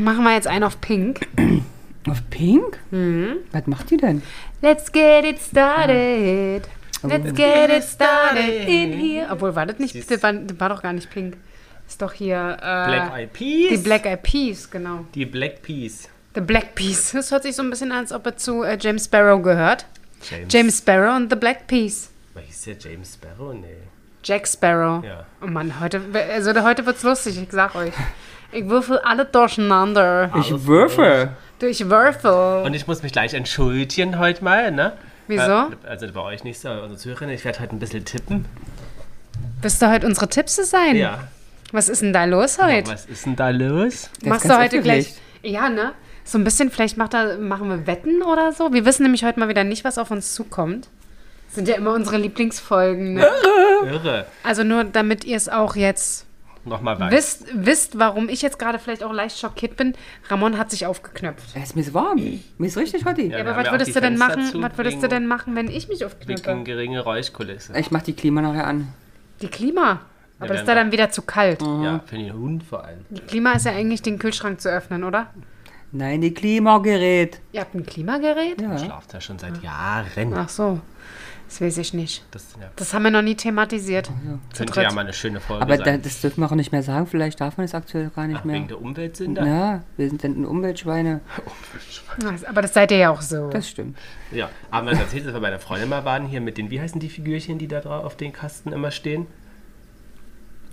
Machen wir jetzt einen auf Pink. Auf Pink? Mhm. Was macht die denn? Let's get it started. Let's get it started in here. Obwohl, war das nicht, das war, das war doch gar nicht Pink. Ist doch hier äh, Black Eyed Peas. die Black Eyed Peas, genau. Die Black Peas. The Black Peas. Das hört sich so ein bisschen an, als ob er zu äh, James Sparrow gehört. James. James Sparrow und The Black Peas. Aber hieß der James Sparrow? Nee. Jack Sparrow. Ja. Oh Mann, heute, also heute wird's lustig, ich sag euch. Ich würfel alle durcheinander. Ich würfe. Durch Würfel. Und ich muss mich gleich entschuldigen heute mal, ne? Wieso? Also bei euch nicht so, aber unsere Zuhörerin. Ich werde heute ein bisschen tippen. Wirst du heute unsere Tipps sein? Ja. Was ist denn da los heute? Was ist denn da los? Der Machst du heute gleich. Ja, ne? So ein bisschen, vielleicht macht er, machen wir Wetten oder so. Wir wissen nämlich heute mal wieder nicht, was auf uns zukommt. Das sind ja immer unsere Lieblingsfolgen. Ne? Irre. Also nur damit ihr es auch jetzt Nochmal weiß. wisst, wisst, warum ich jetzt gerade vielleicht auch leicht schockiert bin. Ramon hat sich aufgeknöpft. Es ist mir so warm. Mir ist richtig hot. Ja, Ja, aber was würdest du denn machen? Was würdest du wegen- denn machen, wenn ich mich Wegen aufknöpfe? geringe Räuschkulisse. Ich mach die Klima nachher an. Die Klima. Aber das ist da dann wieder zu kalt. Ja, für den Hund vor allem. Die Klima ist ja eigentlich, den Kühlschrank zu öffnen, oder? Nein, die Klimagerät. Ihr habt ein Klimagerät? Ja. Schlaft ja schon seit Jahren. Ach so. Das weiß ich nicht. Das ja, Das haben wir noch nie thematisiert. Zu könnte dritt. ja mal eine schöne Folge Aber sein. das dürfen wir auch nicht mehr sagen. Vielleicht darf man das aktuell gar nicht Ach, mehr. wegen der Umweltsünder? Ja, wir sind dann Umweltschweine. Ach, Aber das seid ihr ja auch so. Das stimmt. Ja, haben wir das erzählt, dass wir bei der Freundin mal waren, hier mit den, wie heißen die Figürchen, die da drauf auf den Kasten immer stehen?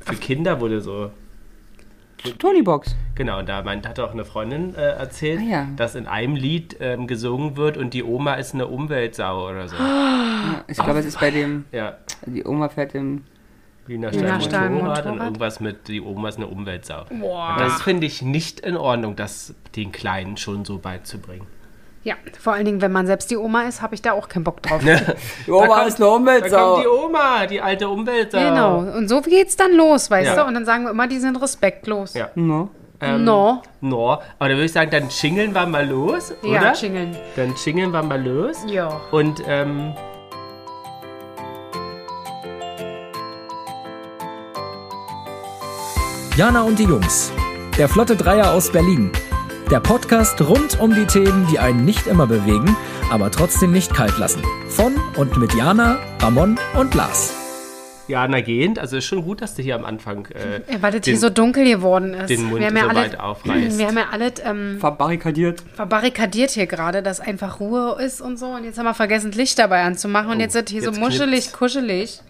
Für Kinder wurde so, Tonybox. genau, und da meint, hatte auch eine Freundin äh, erzählt, Ah, ja. dass in einem Lied ähm, gesungen wird und die Oma ist eine Umweltsau oder so. Ja, ich glaube, es ist bei dem. Ja, Die Oma fährt im. Wiener Wiener Stein Stein Motorrad und Motorrad. irgendwas mit, die Oma ist eine Umweltsau. Boah. Und das finde ich nicht in Ordnung, das den Kleinen schon so beizubringen. Ja, vor allen Dingen, wenn man selbst die Oma ist, habe ich da auch keinen Bock drauf. Die Oma kommt- ist eine Da kommt Umweltsau. die Oma, die alte Umweltsau. Genau. Und so geht's dann los, weißt Ja. du? Und dann sagen wir immer, die sind respektlos. Ja. No. Ähm, No. No, aber dann würde ich sagen, dann chingeln wir mal los, oder? Ja, chingeln. Dann chingeln wir mal los. Ja. Und ähm, Jana und die Jungs. Der Flotte Dreier aus Berlin. Der Podcast rund um die Themen, die einen nicht immer bewegen, aber trotzdem nicht kalt lassen. Von und mit Jana, Ramon und Lars. Jana gehend, also ist schon gut, dass du hier am Anfang äh, Ja, weil das den, hier so dunkel geworden ist. den Mund wir haben ja so alle, weit aufreißt. Wir haben ja alle ähm, Verbarrikadiert. verbarrikadiert hier gerade, dass einfach Ruhe ist und so. Und jetzt haben wir vergessen, Licht dabei anzumachen. Und Oh, jetzt ist hier so jetzt muschelig, knippt's. kuschelig.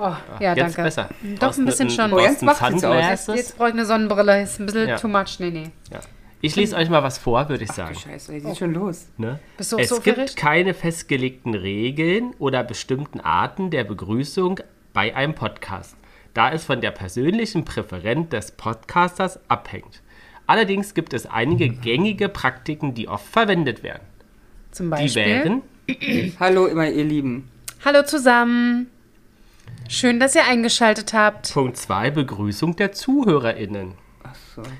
Oh, ja, jetzt danke. besser. Doch, Brauchst ein bisschen schon. Oh, jetzt einen jetzt aus. Jetzt brauche ich eine Sonnenbrille. Ist ein bisschen Ja. too much. Nee, nee. Ja. Ich lese euch mal was vor, würde ich sagen. Scheiße, jetzt ist schon los. Ne? Bist du auch es so gibt keine festgelegten Regeln oder bestimmten Arten der Begrüßung bei einem Podcast, da es von der persönlichen Präferenz des Podcasters abhängt. Allerdings gibt es einige gängige Praktiken, die oft verwendet werden. Zum Die Beispiel. wären Hallo, immer ihr Lieben. Hallo zusammen. Schön, dass ihr eingeschaltet habt. Punkt 2 Begrüßung der ZuhörerInnen.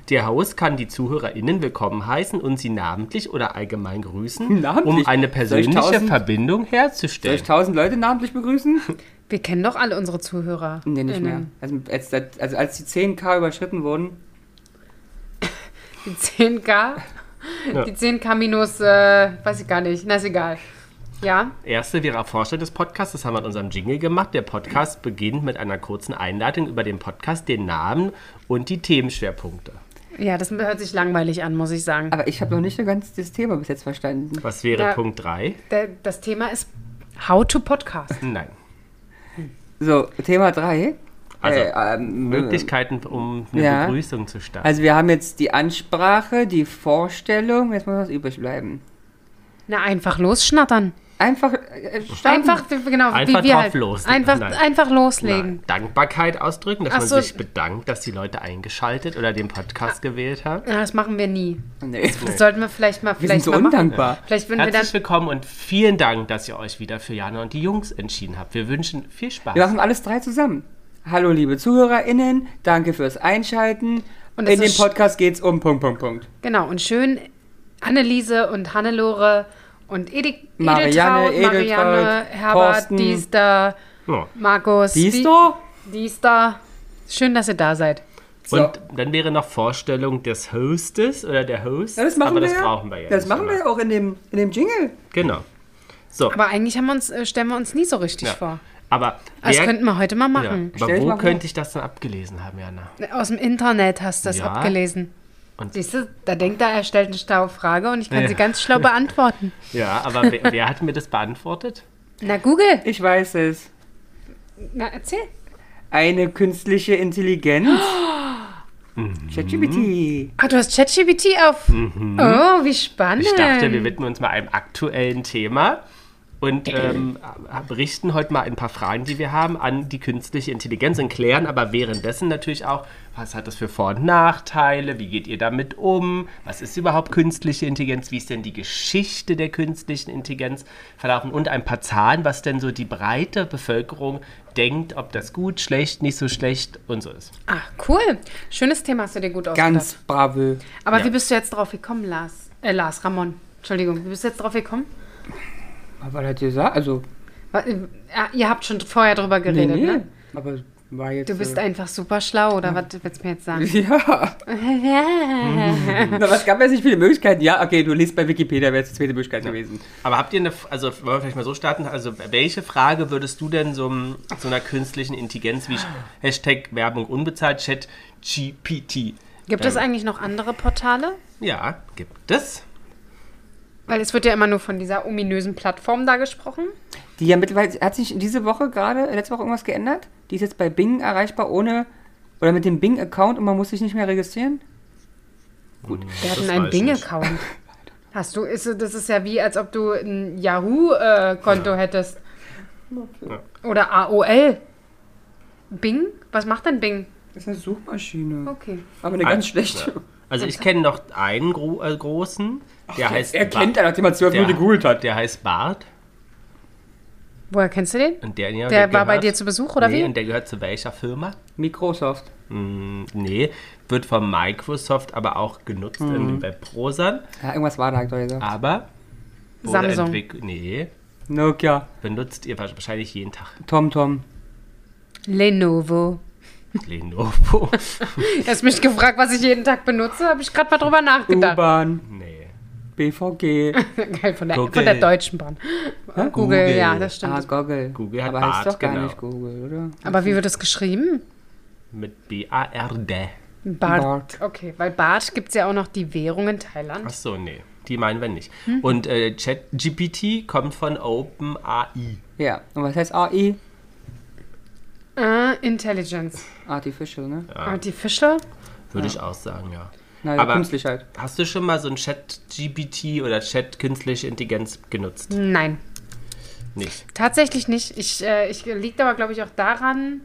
Der Host kann die ZuhörerInnen willkommen heißen und sie namentlich oder allgemein grüßen, Namentlich? um eine Soll ich persönliche tausend- Verbindung Soll ich herzustellen. tausend Leute namentlich begrüßen? Wir kennen doch alle unsere Zuhörer. Nee, nicht mehr. Also als, also als die 10k überschritten wurden, Die 10k. Ja. Die 10k minus, äh, weiß ich gar nicht. Na, ist egal. Ja, Erste wäre Vorstellung des Podcasts, das haben wir in unserem Jingle gemacht. Der Podcast beginnt mit einer kurzen Einleitung über den Podcast, den Namen und die Themenschwerpunkte. ja, das hört sich langweilig an, muss ich sagen. aber ich habe noch nicht so ganz das Thema bis jetzt verstanden. Was wäre Ja. Punkt 3? Der, das Thema ist How to Podcast. Nein. So, Thema 3. Also, ähm, Möglichkeiten, um eine Ja. Begrüßung zu starten. Also wir haben jetzt die Ansprache, die Vorstellung, jetzt muss was übrig bleiben. Na, einfach losschnattern. Einfach äh, starten. Einfach, genau, Einfach wie wir drauf halt. los. Einfach, Nein. einfach loslegen. Nein. Dankbarkeit ausdrücken, dass Ach man so. sich bedankt, dass die Leute eingeschaltet oder den Podcast gewählt haben. Ja, das machen wir nie. Nee. Das sollten wir vielleicht mal, Wir sind vielleicht so mal machen. undankbar. Vielleicht würden wir dann. Herzlich willkommen und vielen Dank, dass ihr euch wieder für Jana und die Jungs entschieden habt. Wir wünschen viel Spaß. Wir machen alles drei zusammen. Hallo liebe ZuhörerInnen, danke fürs Einschalten. Und es In dem Podcast geht's um Punkt, Punkt, Punkt. Genau, und schön Anneliese und Hannelore und Edi Marianne, Edeltraud, Marianne, Edeltraud, Herbert, Thorsten. dies da, Ja. Markus. Siehst die- du? Dies da. Schön, dass ihr da seid. So. Und dann wäre noch Vorstellung des Hostes oder der Host. Ja, das machen aber wir das ja. brauchen wir ja Das nicht machen immer. wir ja auch in dem, in dem Jingle. Genau. So, Aber eigentlich haben wir uns, äh, stellen wir uns nie so richtig ja. vor. aber Das wer- könnten wir heute mal ja. machen. Aber Stell dich wo mal könnte ich das denn abgelesen haben, Jana? Aus dem Internet hast du das Ja. abgelesen. Und- Siehst du, da denkt er, er stellt eine Staufrage und ich kann Ja. sie ganz schlau beantworten. Ja, aber wer, wer hat mir das beantwortet? Na, Google. Ich weiß es. Na, erzähl. Eine künstliche Intelligenz. Mhm. ChatGPT. Ah, du hast ChatGPT auf. Oh, wie spannend. Mhm. Ich dachte, wir widmen uns mal einem aktuellen Thema und ähm, berichten heute mal ein paar Fragen, die wir haben, an die künstliche Intelligenz und klären aber währenddessen natürlich auch, was hat das für Vor- und Nachteile, wie geht ihr damit um, was ist überhaupt künstliche Intelligenz, wie ist denn die Geschichte der künstlichen Intelligenz verlaufen und ein paar Zahlen, was denn so die breite Bevölkerung denkt, ob das gut, schlecht, nicht so schlecht und so ist. Ah, cool. Schönes Thema hast du dir gut ausgedacht. Ganz bravo. Aber Ja. wie bist du jetzt drauf gekommen, Lars? Äh, Lars, Ramon. Entschuldigung, wie bist du jetzt drauf gekommen? Aber hat gesagt, also, äh, ja, ihr habt schon vorher drüber nee, geredet, nee. ne? Aber war jetzt. Du bist äh, einfach super schlau, oder was willst du mir jetzt sagen? Ja. Na, was gab es nicht viele Möglichkeiten? Ja, okay, du liest bei Wikipedia, wäre es die zweite Möglichkeit gewesen. Aber habt ihr eine, also wollen wir vielleicht mal so starten, also welche Frage würdest du denn so, so einer künstlichen Intelligenz wie Hashtag Werbung unbezahlt, Chat GPT? Gibt es eigentlich noch andere Portale? Ja, gibt es. Weil es wird ja immer nur von dieser ominösen Plattform da gesprochen. Die ja mittlerweile, hat sich diese Woche gerade, letzte Woche irgendwas geändert? Die ist jetzt bei Bing erreichbar ohne, oder mit dem Bing-Account und man muss sich nicht mehr registrieren? Gut. Wir hatten einen Bing-Account. Hast du, ist, das ist ja wie, als ob du ein Yahoo-Konto hättest. Oder AOL. Bing? Was macht denn Bing? Das ist eine Suchmaschine. Okay. Aber eine ganz schlechte. Also ich kenne noch einen gro äh, großen, der heißt Er kennt Ba- er, nachdem er zwölf der, Minuten gegoogelt hat. Der heißt Bart. Woher kennst du den? Und der, ja, Der war bei gehört- dir zu Besuch, oder nee, wie? und der gehört zu welcher Firma? Microsoft. Hm, nee, wird von Microsoft aber auch genutzt Mhm. in den Webbrowsern. Ja, irgendwas war da, hat er gesagt. Aber Samsung. Nee, Nokia, benutzt ihr wahrscheinlich jeden Tag TomTom. Lenovo. Lenovo. Du hast mich gefragt, was ich jeden Tag benutze, habe ich gerade mal drüber nachgedacht. U-Bahn, nee. BVG. Geil, von der, Google. von der Deutschen Bahn. Google, Google. ja, das stimmt. Ah, Google. Google hat Aber heißt Bart, doch gar genau. nicht Google, oder? Aber wie wird das geschrieben? Mit B-A-R-D. Bart. Bart. Okay, weil Bart gibt es ja auch noch die Währung in Thailand. Achso, nee. Die meinen wir nicht. Hm. Und äh, ChatGPT kommt von OpenAI. Ja. Und was heißt AI? Äh, Intelligence. Artificial, ne? Artificial? Würde ich auch sagen, ja. Naja, Aber- künstlich halt. Hast du schon mal so ein Chat-GPT oder Chat künstliche Intelligenz genutzt? Nein, Nicht. tatsächlich nicht. Ich, äh, ich liegt aber, glaube ich, auch daran,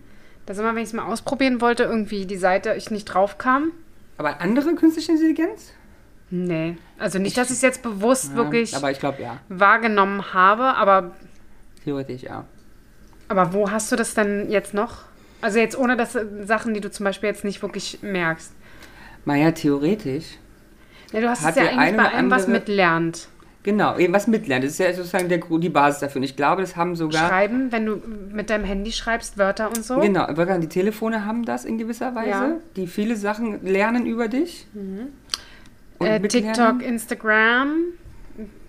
dass immer, wenn ich es mal ausprobieren wollte, irgendwie die Seite ich nicht drauf kam. Aber andere künstliche Intelligenz? Nee. Also nicht, dass ich es jetzt bewusst wirklich Ja, aber ich glaube, ja. wahrgenommen habe, aber, Theoretisch, ja. Aber wo hast du das denn jetzt noch? Also jetzt ohne das äh, Sachen, die du zum Beispiel jetzt nicht wirklich merkst. Naja, theoretisch. Ja, du hast es ja eigentlich bei allem, was mitlernt. Genau, eben was mitlernen. Das ist ja sozusagen der, die Basis dafür. Und ich glaube, das haben sogar. Schreiben, wenn du mit deinem Handy schreibst, Wörter und so. Genau, sogar die Telefone haben das in gewisser Weise, Ja. die viele Sachen lernen über dich. Und Äh. TikTok, Instagram,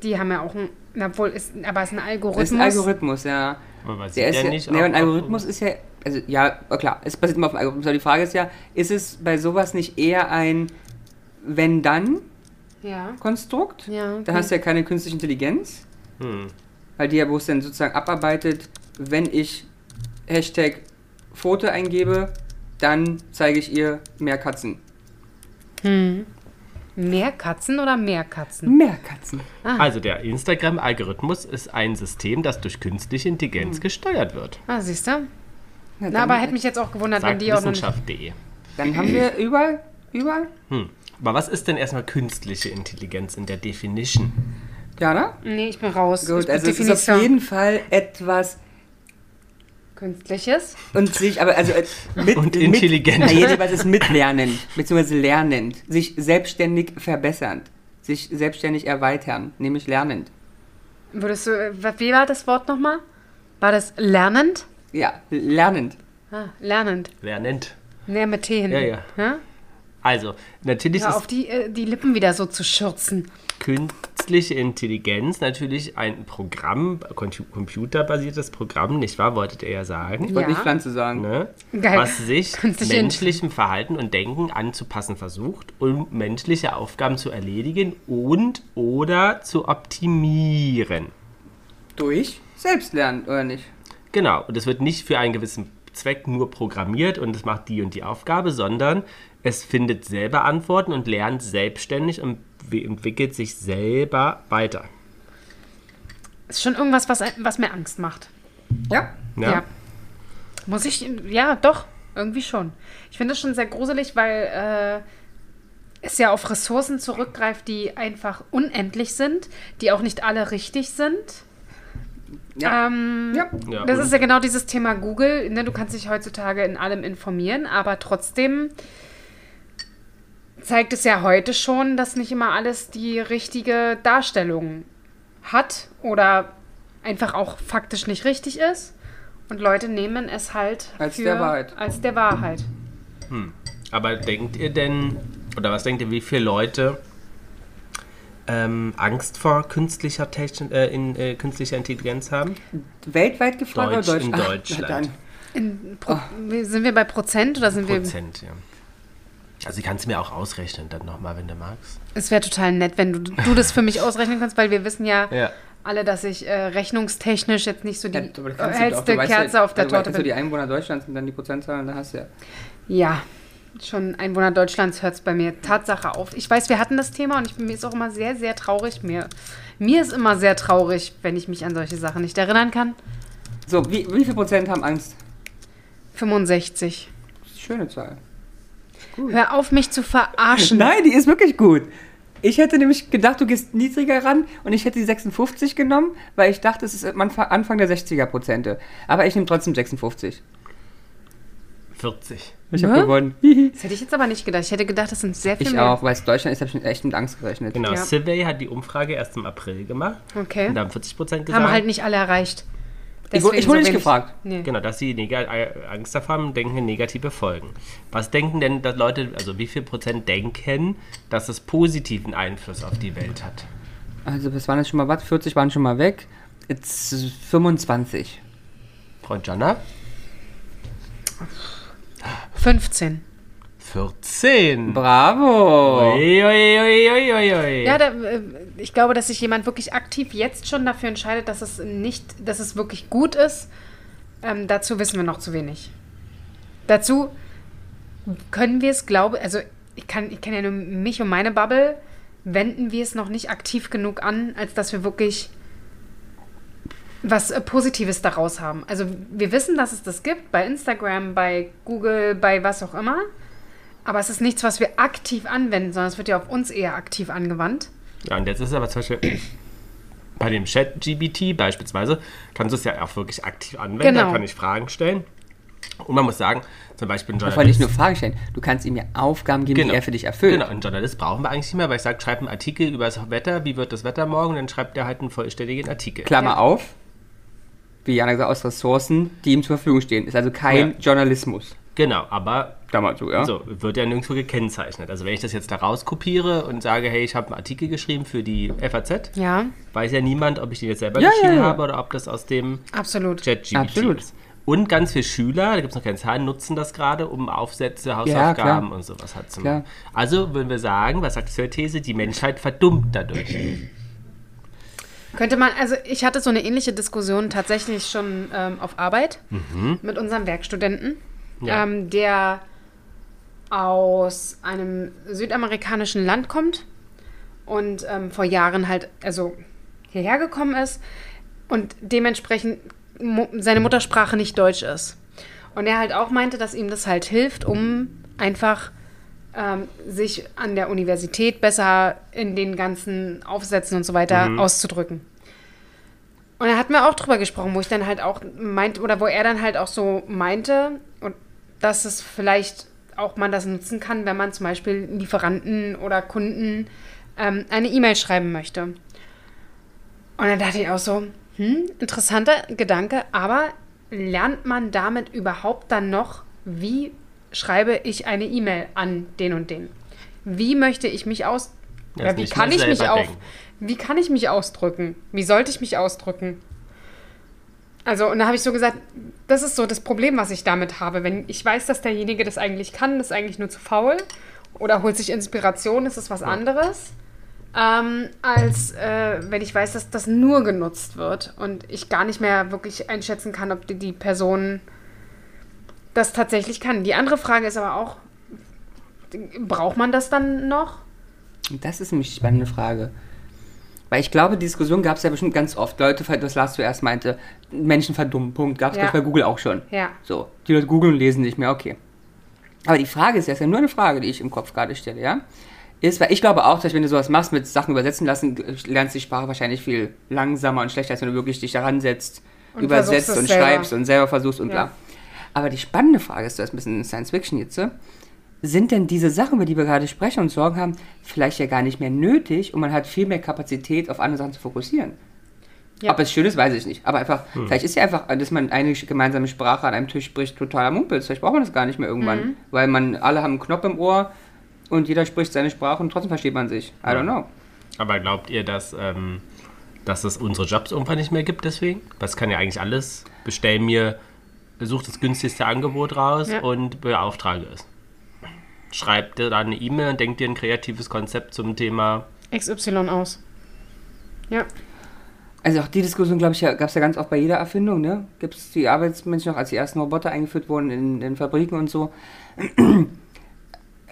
die haben ja auch ein, obwohl ist, aber es ist ein Das Algorithmus. ist ein Algorithmus, ja. Aber man Der ist ja nicht auch ein Algorithmus ist ja, also ja, klar, es basiert immer auf dem Algorithmus, aber die Frage ist ja, ist es bei sowas nicht eher ein Wenn-Dann-Konstrukt? Ja. Ja, Da okay. hast du ja keine künstliche Intelligenz, Hm. weil die ja bloß dann sozusagen abarbeitet, wenn ich Hashtag Foto eingebe, dann zeige ich ihr mehr Katzen. Mehr Katzen oder mehr Katzen? Mehr Katzen. Also der Instagram-Algorithmus ist ein System, das durch künstliche Hm. Intelligenz gesteuert wird. Ah, siehst du? Na, Na, aber hätte mich jetzt auch gewundert, wenn die auch noch. Wissenschaft.de. dann haben wir überall, überall. Hm. Aber was ist denn erstmal künstliche Intelligenz in der Definition? Jana? Nee, ich bin raus. ich Gut, bin also es ist auf jeden Fall etwas Künstliches. und sich, aber also äh, mit, Und mit- intelligent. Na, jedenfalls ist mitlernen, beziehungsweise lernend, sich selbstständig verbessernd, sich selbstständig erweitern, nämlich lernend. Würdest du, äh, wie war das Wort nochmal? War das lernend? Ja, lernend. Ah, lernend. Wer nennt? Nee, mit T hinten. Ja, ja. ja? Also, natürlich Hör ist auf, die, äh, die Lippen wieder so zu schürzen. künstliche Intelligenz natürlich ein Programm, compu- computerbasiertes Programm, nicht wahr? Wolltet ihr ja sagen. Ich wollte Ja. nicht Pflanze sagen. Ne? Geil. Was sich Künstliche menschlichem Verhalten und Denken anzupassen versucht, um menschliche Aufgaben zu erledigen und oder zu optimieren. Durch Selbstlernen, oder nicht? Genau, und es wird nicht für einen gewissen Zweck nur programmiert und es macht die und die Aufgabe, sondern es findet selber Antworten und lernt selbstständig und entwickelt sich selber weiter. Ist schon irgendwas, was, was mir Angst macht. Ja. Ja? Ja. Muss ich, ja, doch, irgendwie schon. Ich finde es schon sehr gruselig, weil äh, es ja auf Ressourcen zurückgreift, die einfach unendlich sind, die auch nicht alle richtig sind. Ja. Ähm, ja. Das ist ja genau dieses Thema Google. Ne? Du kannst dich heutzutage in allem informieren, aber trotzdem zeigt es ja heute schon, dass nicht immer alles die richtige Darstellung hat oder einfach auch faktisch nicht richtig ist. Und Leute nehmen es halt Als für, der Wahrheit. Als der Wahrheit. Aber denkt ihr denn, oder was denkt ihr, wie viele Leute ähm, Angst vor künstlicher, Techn äh, in, äh, künstlicher Intelligenz haben? Weltweit gefragt Deutsch- oder in Deutsch? Deutschland. dann. In Pro Sind wir bei Prozent oder sind wir. Prozent, ja. Also, kannst du mir auch ausrechnen, dann nochmal, wenn du magst. Es wäre total nett, wenn du, du das für mich ausrechnen kannst, weil wir wissen ja, Ja. alle, dass ich äh, rechnungstechnisch jetzt nicht so die Ja, äh, hellste weißt Kerze ja, auf der du weißt, Torte dass du die bin. Einwohner Deutschlands und dann die Prozentzahlen, da hast du ja. Ja, schon Einwohner Deutschlands hört es bei mir Tatsache auf. Ich weiß, wir hatten das Thema und ich, mir ist auch immer sehr, sehr traurig. Mir, mir ist immer sehr traurig, wenn ich mich an solche Sachen nicht erinnern kann. So, wie, wie viel Prozent haben Angst? 65. Das ist eine schöne Zahl. Hör auf, mich zu verarschen. Nein, die ist wirklich gut. Ich hätte nämlich gedacht, du gehst niedriger ran und ich hätte die 56 genommen, weil ich dachte, es ist am Anfang- der 60er Prozente. Aber ich nehme trotzdem 56. 40. Ich habe gewonnen. Das hätte ich jetzt aber nicht gedacht. Ich hätte gedacht, das sind sehr viel ich mehr. auch, weil es Deutschland ist, habe ich echt mit Angst gerechnet. Genau, Ja. Survey hat die Umfrage erst im April gemacht. Okay. Und da haben 40 Prozent gesagt. Haben halt nicht alle erreicht. Ich, wurde- ich Deswegen wurde so nicht gefragt. Nee. Genau, dass sie äh, Angst davor haben, denken negative Folgen. Was denken denn dass Leute, also wie viel Prozent denken, dass es positiven Einfluss auf die Welt hat? Also, das waren jetzt schon mal was? 40 waren schon mal weg. Jetzt 25. Freund Jana? 15. 14. Bravo! Ui, ui, ui. Ja, da, äh, ich glaube, dass sich jemand wirklich aktiv jetzt schon dafür entscheidet, dass es nicht, dass es wirklich gut ist. Ähm, dazu wissen wir noch zu wenig. Dazu können wir es, glaube also ich kann, ich kenne ja nur mich und meine Bubble, wenden wir es noch nicht aktiv genug an, als dass wir wirklich was äh, Positives daraus haben. Also wir wissen, dass es das gibt bei Instagram, bei Google, bei was auch immer. Aber es ist nichts, was wir aktiv anwenden, sondern es wird ja auf uns eher aktiv angewandt. Ja, und jetzt ist aber zum Beispiel bei dem Chat-GBT beispielsweise, kannst du es ja auch wirklich aktiv anwenden. Genau. Da kann ich Fragen stellen. Und man muss sagen, zum Beispiel ein Journalist. wollte nicht nur Fragen stellen, du kannst ihm ja Aufgaben geben, Genau. die er für dich erfüllt. Genau, einen Journalist brauchen wir eigentlich nicht mehr, weil ich sage, schreib einen Artikel über das Wetter, wie wird das Wetter morgen, dann schreibt er halt einen vollständigen Artikel. Klammer Ja. auf, wie Jana gesagt, aus Ressourcen, die ihm zur Verfügung stehen. Ist also kein Ja. Journalismus. Genau, aber Damals so, ja. so, wird ja nirgendwo gekennzeichnet. Also wenn ich das jetzt da rauskopiere und sage, hey, ich habe einen Artikel geschrieben für die FAZ, Ja, weiß ja niemand, ob ich den jetzt selber Ja, geschrieben ja, ja. habe oder ob das aus dem absolut. ChatGPT Absolut. ist. Und ganz viele Schüler, da gibt es noch keine Zahlen, nutzen das gerade, um Aufsätze, Hausaufgaben und sowas halt zu machen. Also würden wir sagen, was sagt die These, die Menschheit verdummt dadurch. Könnte man, also ich hatte so eine ähnliche Diskussion tatsächlich schon ähm, auf Arbeit mit unserem Werkstudenten, Ja. ähm, der aus einem südamerikanischen Land kommt und ähm, vor Jahren halt, also hierher gekommen ist und dementsprechend seine Muttersprache nicht Deutsch ist. Und er halt auch meinte, dass ihm das halt hilft, um einfach ähm, sich an der Universität besser in den ganzen Aufsätzen und so weiter auszudrücken. Und er hat mir auch drüber gesprochen, wo ich dann halt auch meinte, oder wo er dann halt auch so meinte, und dass es vielleicht auch man das nutzen kann, wenn man zum Beispiel Lieferanten oder Kunden ähm, eine E-Mail schreiben möchte. Und dann dachte ich auch so, hm, interessanter Gedanke, aber lernt man damit überhaupt dann noch, wie schreibe ich eine E-Mail an den und den. Wie möchte ich mich aus... Ja, wie kann ich mich auf... denken. Wie kann ich mich ausdrücken? Wie sollte ich mich ausdrücken? Also, und da habe ich so gesagt, das ist so das Problem, was ich damit habe. Wenn ich weiß, dass derjenige das eigentlich kann, das ist eigentlich nur zu faul oder holt sich Inspiration, ist es was anderes, ähm, als äh, wenn ich weiß, dass das nur genutzt wird und ich gar nicht mehr wirklich einschätzen kann, ob die, die Person das tatsächlich kann. Die andere Frage ist aber auch, braucht man das dann noch? Das ist nämlich die spannende Frage. Weil ich glaube, die Diskussion gab es ja bestimmt ganz oft. Leute, was Lars zuerst meinte, Menschen verdummen, Punkt. Gab es Ja. bei Google auch schon. Ja. So, die Leute googeln und lesen nicht mehr, okay. Aber die Frage ist, das ist ja nur eine Frage, die ich im Kopf gerade stelle, ja? Ist, weil ich glaube auch, dass wenn du sowas machst mit Sachen übersetzen lassen, lernst du die Sprache wahrscheinlich viel langsamer und schlechter, als wenn du wirklich dich daran setzt, Und übersetzt und selber. schreibst und selber versuchst und Ja. bla. Aber die spannende Frage ist, das ist ein bisschen Science Fiction jetzt, so, sind denn diese Sachen, über die wir gerade sprechen und Sorgen haben, vielleicht ja gar nicht mehr nötig und man hat viel mehr Kapazität, auf andere Sachen zu fokussieren? Ja. Ob es schön ist, weiß ich nicht. Aber einfach, vielleicht ist ja einfach, dass man eine gemeinsame Sprache an einem Tisch spricht, totaler Mumpels. Vielleicht braucht man das gar nicht mehr irgendwann. Mhm. Weil man, alle haben einen Knopf im Ohr und jeder spricht seine Sprache und trotzdem versteht man sich. I don't know. Aber glaubt ihr, dass, ähm, dass es unsere Jobs irgendwann nicht mehr gibt deswegen? Das kann ja eigentlich alles. Bestell mir, such das günstigste Angebot raus Ja. und beauftrage es. Schreib dir da eine E-Mail und denk dir ein kreatives Konzept zum Thema. XY aus. Ja. Also auch die Diskussion, glaube ich, gab es ja ganz oft bei jeder Erfindung, ne? Gibt es die Arbeitsmenschen noch, als die ersten Roboter eingeführt wurden in den Fabriken und so.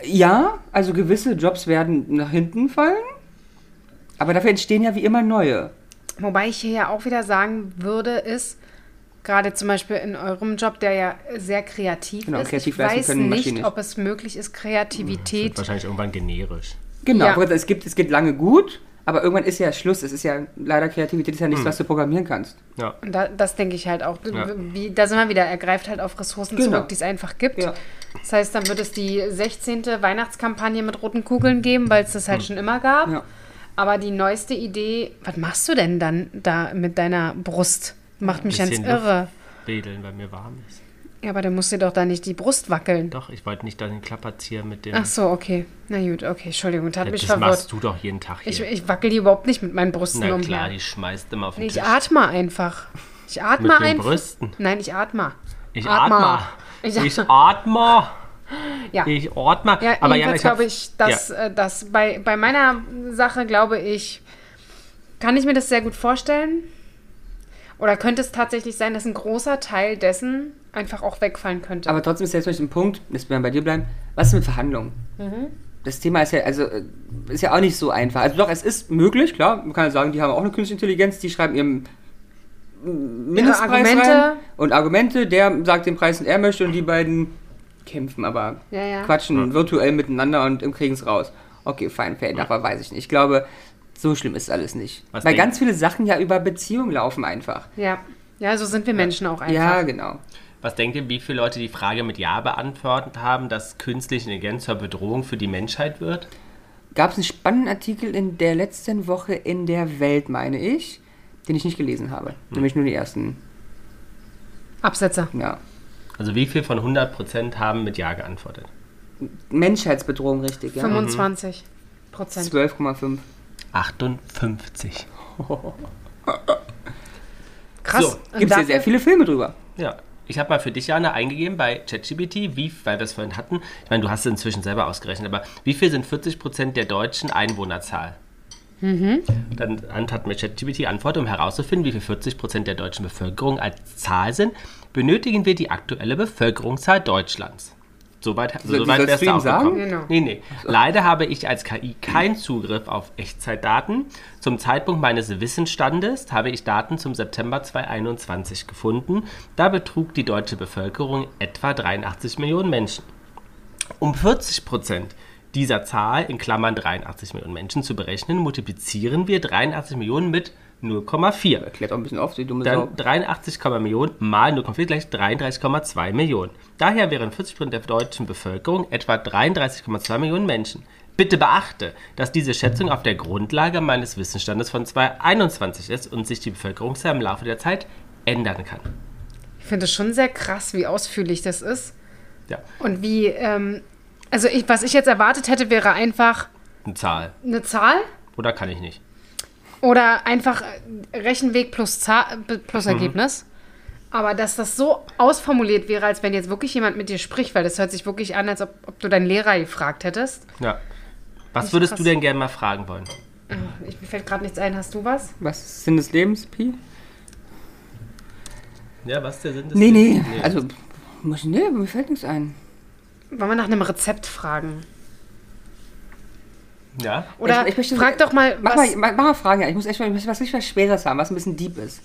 ja, also gewisse Jobs werden nach hinten fallen, aber dafür entstehen ja wie immer neue. Wobei ich hier ja auch wieder sagen würde, ist, gerade zum Beispiel in eurem Job, der ja sehr kreativ Genau, ist, ich Kreativleistung weiß können nicht, Maschinen ob es möglich ist, Kreativität. Wahrscheinlich irgendwann generisch. Genau, Ja. es, gibt, es geht lange gut, aber irgendwann ist ja Schluss. Es ist ja leider Kreativität ist ja nichts, was du programmieren kannst. Ja. Und da, das denke ich halt auch. Ja. Wie, da sind wir wieder, er greift halt auf Ressourcen Genau. zurück, die es einfach gibt. Ja. Das heißt, dann wird es die 16. Weihnachtskampagne mit roten Kugeln geben, weil es das halt schon immer gab. Ja. Aber die neueste Idee, was machst du denn dann da mit deiner Brust? Macht mich ganz Bisschen irre. Wedeln, weil mir warm ist. Ja, aber dann musst du doch da nicht die Brust wackeln. Doch, ich wollte nicht da den Klapperzieher mit dem. Ach so, okay. Na gut, okay, Entschuldigung, hat mich das verwirrt. machst du doch jeden Tag hier. Ich, ich wackel die überhaupt nicht mit meinen Brüsten Na umher. klar, die schmeißt immer auf den Nee, ich Tisch. atme einfach. Ich atme Mit den einfach. Brüsten. Nein, ich atme. Ich Atme. atme. Ich Ich atme. Ja. Ich atme. Ja, Aber Jana, ich glaube ich, dass, Ja. äh, dass bei, bei meiner Sache, glaube ich, kann ich mir das sehr gut vorstellen. Oder könnte es tatsächlich sein, dass ein großer Teil dessen einfach auch wegfallen könnte? Aber trotzdem ist jetzt Beispiel ein Punkt, das werden wir bei dir bleiben, was ist mit Verhandlungen? Mhm. Das Thema ist ja, also, äh, ist ja auch nicht so einfach. Also doch, es ist möglich, klar, man kann ja sagen, die haben auch eine künstliche Intelligenz, die schreiben ihren Mindestpreis Argumente. rein und Argumente, der sagt den Preis, den er möchte und die beiden kämpfen, aber Ja, ja. quatschen virtuell miteinander und kriegen es raus. Okay, fein, fair enough, aber weiß ich nicht. Ich glaube, so schlimm ist alles nicht. Was Weil ganz viele Sachen ja über Beziehungen laufen einfach. ja. ja, so sind wir Menschen auch einfach. Ja, genau. Was denkt ihr, wie viele Leute die Frage mit Ja beantwortet haben, dass künstliche Intelligenz zur Bedrohung für die Menschheit wird? gab es einen spannenden Artikel in der letzten Woche in der Welt, meine ich, den ich nicht gelesen habe. Nämlich nur die ersten, Absätze. ja. Also wie viel von 100% haben mit Ja geantwortet? Menschheitsbedrohung, richtig, ja. 25 Prozent. 12,5. 58. Krass. So, Gibt es ja sehr viele Filme drüber. Ja. Ich habe mal für dich, Jana, eingegeben bei ChatGPT, wie, weil wir es vorhin hatten. Ich meine, du hast es inzwischen selber ausgerechnet, aber wie viel sind 40% der deutschen Einwohnerzahl? Dann hat mir ChatGPT Antwort, um herauszufinden, wie viel 40% der deutschen Bevölkerung als Zahl sind, benötigen wir die aktuelle Bevölkerungszahl Deutschlands. Soweit, soweit sollst wärst du auch sagen? Genau. Nee, nee. Leider habe ich als KI keinen Zugriff auf Echtzeitdaten. Zum Zeitpunkt meines Wissensstandes habe ich Daten zum September 2021 gefunden. Da betrug die deutsche Bevölkerung etwa 83 Millionen Menschen. Um 40 Prozent dieser Zahl, in Klammern 83 Millionen Menschen, zu berechnen, multiplizieren wir 83 Millionen mit 0,4. Erklärt auch ein bisschen auf, die dumme Sau. Dann 83, Millionen mal 0,4 gleich 33,2 Millionen. Daher wären 40% der deutschen Bevölkerung etwa 33,2 Millionen Menschen. Bitte beachte, dass diese Schätzung auf der Grundlage meines Wissensstandes von 2021 ist und sich die Bevölkerungszahl im Laufe der Zeit ändern kann. Ich finde es schon sehr krass, wie ausführlich das ist. Ja, Und wie, ähm, also ich, was ich jetzt erwartet hätte, wäre einfach eine Zahl. eine Zahl Oder kann ich nicht? Oder einfach Rechenweg plus, Zahl, plus Ergebnis. Aber dass das so ausformuliert wäre, als wenn jetzt wirklich jemand mit dir spricht, weil das hört sich wirklich an, als ob, ob du deinen Lehrer gefragt hättest. Ja. Was würdest krass. du denn gerne mal fragen wollen? Ich, mir fällt gerade nichts ein. Hast du was? Was ist Sinn des Lebens, Pi? Ja, was der Sinn des Nee, nee. Lebens? Also, muss ich, nee, mir fällt nichts ein. Wollen wir nach einem Rezept fragen? Ja? Oder Ich- ich möchte- frag doch mal, Mach was, mal, mach, mal Fragen. Ja. Ich muss echt mal was richtig was Schweres haben, was ein bisschen deep ist.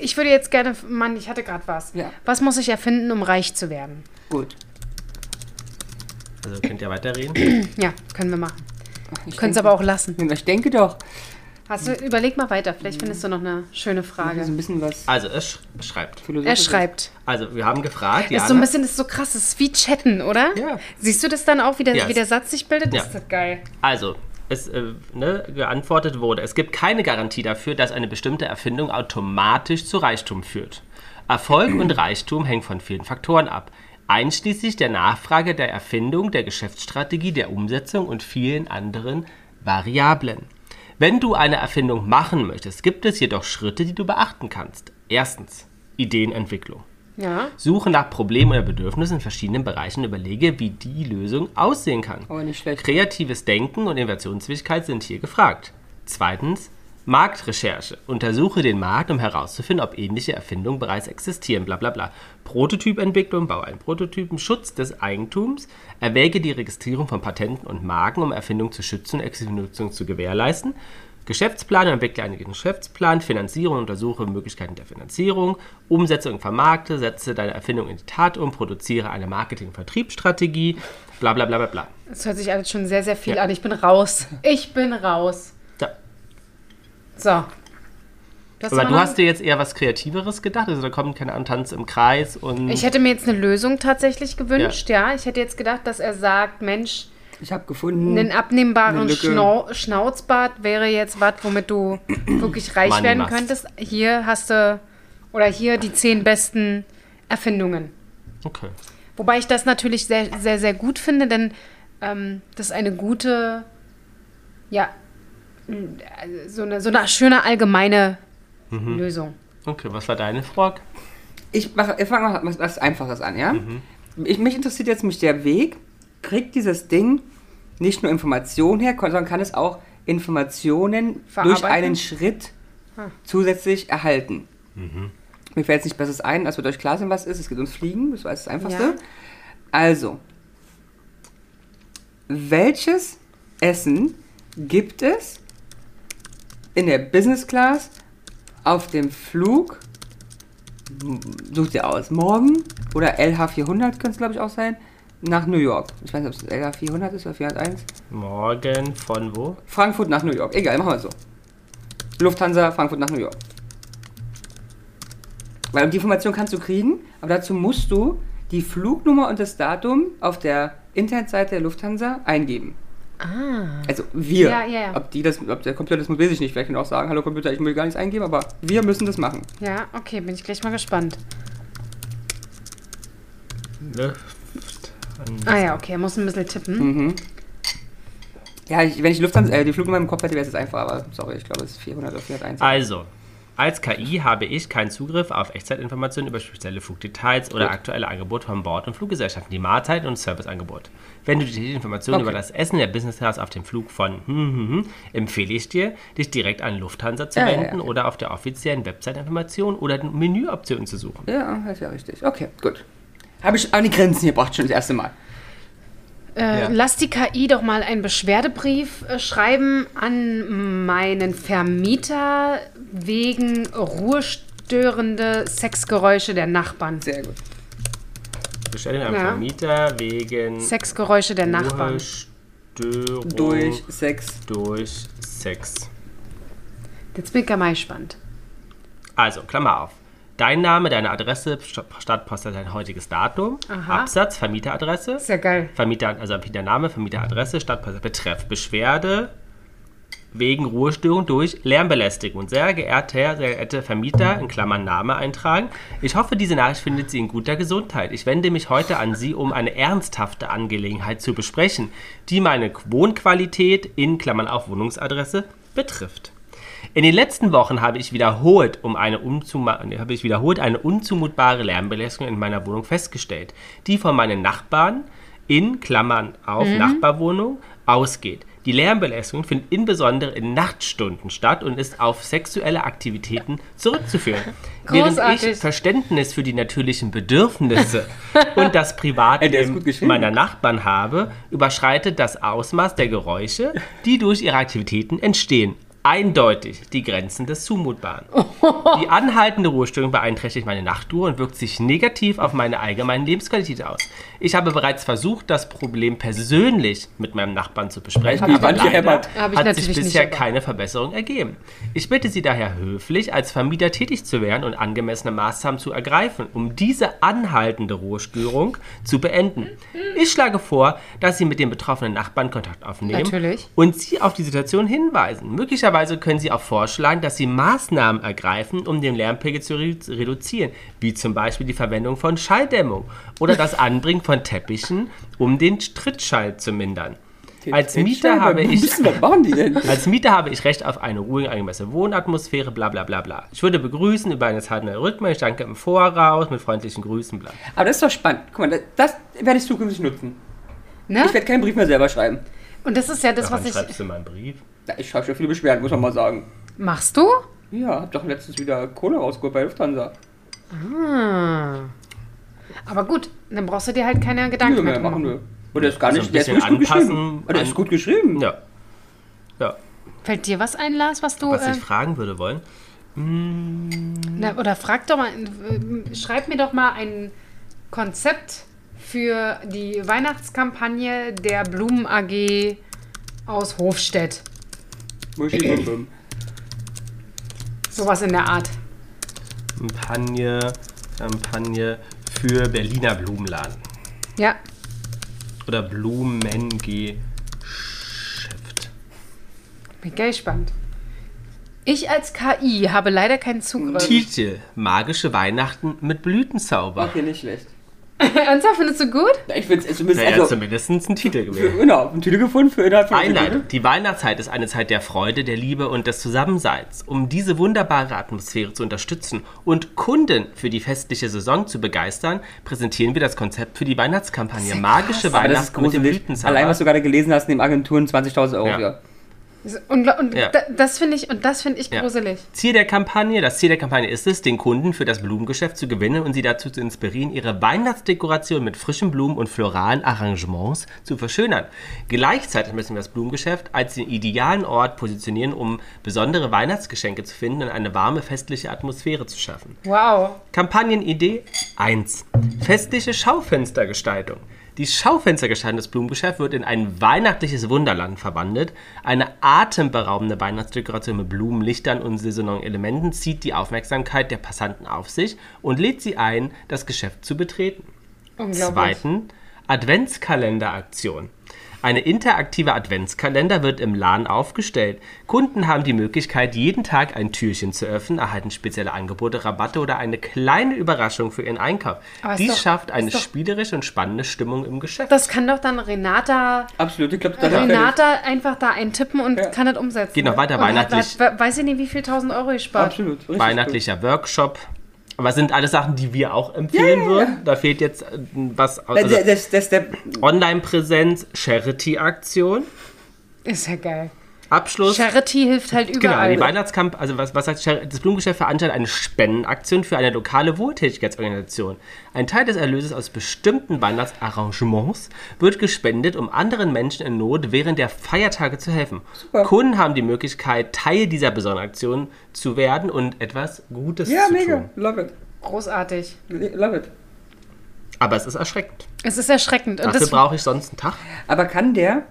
ich würde jetzt gerne, Mann, ich hatte gerade was. Ja. Was muss ich erfinden, um reich zu werden? Gut. Also könnt ihr weiterreden? Ja, können wir machen. Ich Können es aber auch lassen. Ich denke doch. Hast du, überleg mal weiter, vielleicht findest du noch eine schöne So Frage. ein bisschen was Also, es sch schreibt. Er schreibt. Also, wir haben gefragt, Ist so ein bisschen, das ist so krass, das ist wie Chatten, oder? Ja. Siehst du das dann auch, wie der, Ja, wie der Satz sich bildet? Ja. Das ist doch geil. Also, es äh, ne, geantwortet wurde, es gibt keine Garantie dafür, dass eine bestimmte Erfindung automatisch zu Reichtum führt. Erfolg und Reichtum hängen von vielen Faktoren ab, einschließlich der Nachfrage der Erfindung, der Geschäftsstrategie, der Umsetzung und vielen anderen Variablen. Wenn du eine Erfindung machen möchtest, gibt es jedoch Schritte, die du beachten kannst. Erstens, Ideenentwicklung. Ja. Suche nach Problemen oder Bedürfnissen in verschiedenen Bereichen und überlege, wie die Lösung aussehen kann. Aber nicht schlecht. Kreatives Denken und Innovationsfähigkeit sind hier gefragt. Zweitens, Marktrecherche. Untersuche den Markt, um herauszufinden, ob ähnliche Erfindungen bereits existieren. Bla bla bla. Prototypentwicklung, baue einen Prototypen, Schutz des Eigentums. Erwäge die Registrierung von Patenten und Marken, um Erfindungen zu schützen und exklusive Nutzung zu gewährleisten. Geschäftsplan, entwickle einen Geschäftsplan, Finanzierung, untersuche Möglichkeiten der Finanzierung, umsetze und vermarkte, setze deine Erfindung in die Tat um, produziere eine Marketing- und Vertriebsstrategie, bla bla bla bla bla. Das hört sich alles schon sehr, sehr viel Ja. an. Ich bin raus. Ich bin raus. Ja. So. Du hast Aber du hast dir jetzt eher was Kreativeres gedacht, also da kommt keine Ahnung, Tanz im Kreis und Ich hätte mir jetzt eine Lösung tatsächlich gewünscht, ja. Ich hätte jetzt gedacht, dass er sagt, Mensch, Ich habe gefunden. ein abnehmbaren. Schnau Schnauzbart wäre jetzt was, womit du wirklich reich Money werden must. könntest. Hier hast du, oder hier die zehn besten Erfindungen. okay. Wobei ich das natürlich sehr, sehr, sehr gut finde, denn ähm, das ist eine gute, ja, so eine, so eine schöne allgemeine Mhm. Lösung. Okay, was war deine Frage? Ich, mach- ich fange mal was, was Einfaches an, ja? Ich, mich interessiert jetzt mich der Weg. Kriegt dieses Ding nicht nur Informationen her, sondern kann es auch Informationen durch einen Schritt zusätzlich erhalten? Mir fällt jetzt nicht Besseres ein, als wird euch klar sein, was es ist. Es geht ums Fliegen, das war das Einfachste. Ja. Also, welches Essen gibt es in der Business Class auf dem Flug sucht ihr aus. Morgen oder LH400 könnte es, glaube ich, auch sein. Nach New York. Ich weiß nicht, ob es LH400 ist oder 401. Morgen von wo? Frankfurt nach New York. Egal, machen wir es so. Lufthansa, Frankfurt nach New York. Weil die Information kannst du kriegen, aber dazu musst du die Flugnummer und das Datum auf der Internetseite der Lufthansa eingeben. Ah. Also wir. Ja, ja, ja. Ob, die das, ob der Computer das muss, weiß ich nicht. Vielleicht können auch sagen, hallo Computer, ich will gar nichts eingeben, aber wir müssen das machen. Ja, okay, bin ich gleich mal gespannt. Luft. Ah ja, okay, er muss ein bisschen tippen. Mhm. Ja, ich, wenn ich die Lufthansa, äh, die Flugnummer im Kopf hätte, wäre es jetzt einfach, aber sorry, ich glaube, es ist 400 oder 401. Also, als KI habe ich keinen Zugriff auf Echtzeitinformationen über spezielle Flugdetails oder Gut. aktuelle Angebote von Bord- und Fluggesellschaften, die Mahlzeiten und Serviceangebot. Wenn du die Informationen Okay. über das Essen der Business Class auf dem Flug von hm, hm, hm, empfehle ich dir, dich direkt an Lufthansa zu Ja, wenden ja. oder auf der offiziellen Website Informationen oder Menüoptionen zu suchen. Ja, das ist ja richtig. Okay, gut. Habe ich an die Grenzen gebracht schon das erste Mal. Äh, Ja. Lass die KI doch mal einen Beschwerdebrief äh, schreiben an meinen Vermieter wegen ruhestörende Sexgeräusche der Nachbarn. Sehr gut. Bestellen einem Ja. Vermieter wegen Sexgeräusche der Nachbarn. Ruhestörung Durch Sex. durch Sex. Jetzt bin ich ja mal gespannt. Also, Klammer auf. Dein Name, deine Adresse, St- Stadtpost, dein heutiges Datum, Aha. Absatz, Vermieteradresse, Ist ja geil. Vermieter, also Vermietername, Vermieteradresse, Stadtpost, Betreff, Beschwerde, wegen Ruhestörung durch Lärmbelästigung. Sehr geehrter Herr, sehr geehrte Vermieter, in Klammern Name eintragen. Ich hoffe, diese Nachricht findet Sie in guter Gesundheit. Ich wende mich heute an Sie, um eine ernsthafte Angelegenheit zu besprechen, die meine Wohnqualität, in Klammern auch Wohnungsadresse, betrifft. In den letzten Wochen habe ich wiederholt, um eine habe ich wiederholt eine unzumutbare Lärmbelästigung in meiner Wohnung festgestellt, die von meinen Nachbarn in Klammern auf Nachbarwohnung ausgeht. Die Lärmbelästigung findet insbesondere in Nachtstunden statt und ist auf sexuelle Aktivitäten zurückzuführen. Während Großartig. ich Verständnis für die natürlichen Bedürfnisse und das Privatleben meiner Nachbarn habe, überschreitet das Ausmaß der Geräusche, die durch ihre Aktivitäten entstehen, eindeutig die Grenzen des Zumutbaren. Die anhaltende Ruhestörung beeinträchtigt meine Nachtruhe und wirkt sich negativ auf meine allgemeine Lebensqualität aus. Ich habe bereits versucht, das Problem persönlich mit meinem Nachbarn zu besprechen, Wie aber leider. Hab hat sich bisher keine Verbesserung ergeben. Ich bitte Sie daher höflich, als Vermieter tätig zu werden und angemessene Maßnahmen zu ergreifen, um diese anhaltende Ruhestörung zu beenden. Ich schlage vor, dass Sie mit den betroffenen Nachbarn Kontakt aufnehmen Natürlich. und Sie auf die Situation hinweisen. Möglicherweise können Sie auch vorschlagen, dass Sie Maßnahmen ergreifen, um den Lärmpegel zu re- reduzieren, wie zum Beispiel die Verwendung von Schalldämmung oder das Anbringen von Teppichen, um den Trittschall zu mindern. Als Mieter habe ich Wissen, was machen die denn? als Mieter habe ich Recht auf eine ruhige, angemessene Wohnatmosphäre, bla bla bla bla. Ich würde begrüßen über eine zeitnahe Rückmeldung. Ich danke im Voraus mit freundlichen Grüßen, bla. Aber das ist doch spannend. Guck mal, das, das werde ich zukünftig nutzen. Ne? Ich werde keinen Brief mehr selber schreiben. Und das ist ja das, Wann was ich. schreibst du mal einen Brief? Ja, Ich schreibe schon viele Beschwerden, muss man mal sagen. Machst du? Ja, hab doch letztens wieder Kohle rausgeholt bei Lufthansa. Ah. Aber gut, dann brauchst du dir halt keine Gedanken Nö, mehr mehr drum machen machen. wir. Und der ist gar Also nicht, ein der ist wirklich gut anpassen geschrieben. Und der ist gut geschrieben. Ja. Ja. Fällt dir was ein, Lars, was du. Was äh, ich fragen würde wollen. na, oder frag doch mal, äh, schreib mir doch mal ein Konzept für die Weihnachtskampagne der Blumen AG aus Hofstedt. Sowas in der Art. Kampagne, Kampagne für Berliner Blumenladen. Ja. Oder Blumengeschäft. Bin gespannt. Ich als KI habe leider keinen Zugriff. Titel: Magische Weihnachten mit Blütenzauber. Okay, nicht schlecht. Ernsthaft, findest du gut? Ich finde es zumindest. Naja, also, zumindest ein Titel gewählt. genau, einen Titel gefunden für innerhalb von Einleitung. Die Weihnachtszeit ist eine Zeit der Freude, der Liebe und des Zusammenseins. Um diese wunderbare Atmosphäre zu unterstützen und Kunden für die festliche Saison zu begeistern, präsentieren wir das Konzept für die Weihnachtskampagne Magische Weihnachten mit dem. Blütenzauber. Allein, was du gerade gelesen hast, nehmen Agenturen 20.000 Euro Ja. für. Ungla- Und Ja. da, das finde ich, und das finde ich Ja. gruselig. Ziel der Kampagne, das Ziel der Kampagne ist es, den Kunden für das Blumengeschäft zu gewinnen und sie dazu zu inspirieren, ihre Weihnachtsdekoration mit frischen Blumen und floralen Arrangements zu verschönern. Gleichzeitig müssen wir das Blumengeschäft als den idealen Ort positionieren, um besondere Weihnachtsgeschenke zu finden und eine warme festliche Atmosphäre zu schaffen. Wow. Kampagnenidee 1. Festliche Schaufenstergestaltung. Die Schaufenstergestaltung des Blumengeschäfts wird in ein weihnachtliches Wunderland verwandelt. Eine atemberaubende Weihnachtsdekoration mit Blumen, Lichtern und saisonalen Elementen zieht die Aufmerksamkeit der Passanten auf sich und lädt sie ein, das Geschäft zu betreten. Unglaublich. Zweiten, Adventskalenderaktion. Eine interaktive Adventskalender wird im Laden aufgestellt. Kunden haben die Möglichkeit, jeden Tag ein Türchen zu öffnen, erhalten spezielle Angebote, Rabatte oder eine kleine Überraschung für ihren Einkauf. Aber Dies doch- schafft eine spielerische und spannende Stimmung im Geschäft. Das kann doch dann Renata, Absolut, ich glaube, das ist Renata einfach da eintippen und kann das umsetzen. Geht noch weiter, Und weihnachtlich. Hat, weiß ich nicht, wie viel tausend Euro ich spart. Absolut. Richtig Weihnachtlicher Workshop. Aber es sind alles Sachen, die wir auch empfehlen ja, würden. Da fehlt jetzt äh, was. Also Online-Präsenz, Charity-Aktion, Ist ja geil. Abschluss. Charity hilft halt Genau, überall. die Weihnachtskampagne, also was, was heißt, Char- das Blumengeschäft veranstaltet eine Spendenaktion für eine lokale Wohltätigkeitsorganisation. Ein Teil des Erlöses aus bestimmten Weihnachtsarrangements wird gespendet, um anderen Menschen in Not während der Feiertage zu helfen. Super. Kunden haben die Möglichkeit, Teil dieser besonderen Aktion zu werden und etwas Gutes ja, zu mega. tun. Love it. Großartig. Love it. Aber es ist erschreckend. Es ist erschreckend. Und Dafür das, brauche ich sonst einen Tag. Aber kann der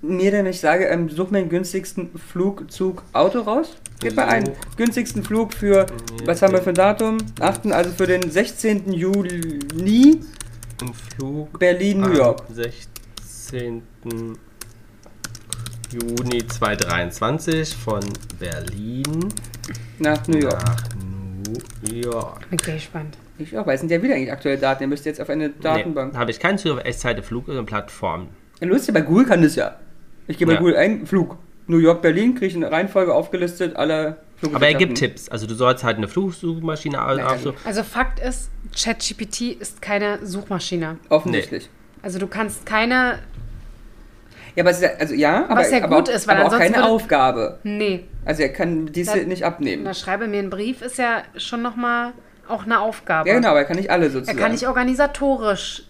mir denn nicht sagen, ähm, such mir den günstigsten Flugzug Auto raus? Gib mal einen günstigsten Flug für, was haben wir für ein Datum? 8., also für den 16. Juli Ein Flug Berlin, New York. am 16. Juni 2023 von Berlin Nach New York. nach New York. Bin gespannt. Ich auch, weil es sind ja wieder eigentlich aktuelle Daten. Ihr müsst jetzt auf eine Datenbank. Nee, habe ich keinen Zugriff auf Echtzeit Flug oder Plattformen. Ja, lustig, bei Google kann das ja. Ich gebe bei Ja. Google ein, Flug. New York, Berlin, kriege ich eine Reihenfolge aufgelistet, alle Fluggesellschaften. Aber er gibt Tipps. Also du sollst halt eine Flugsuchmaschine aufsuchen. Also Fakt ist, ChatGPT ist keine Suchmaschine. Offensichtlich. Also du kannst keine. Ja, aber es ist ja, also ja, aber, Was ja aber, gut ist, weil aber auch keine würde- Aufgabe. Nee. Also er kann diese Da- nicht abnehmen. Na, schreibe mir einen Brief ist ja schon nochmal auch eine Aufgabe. Ja, genau, aber er kann nicht alle Er sozusagen. kann nicht organisatorisch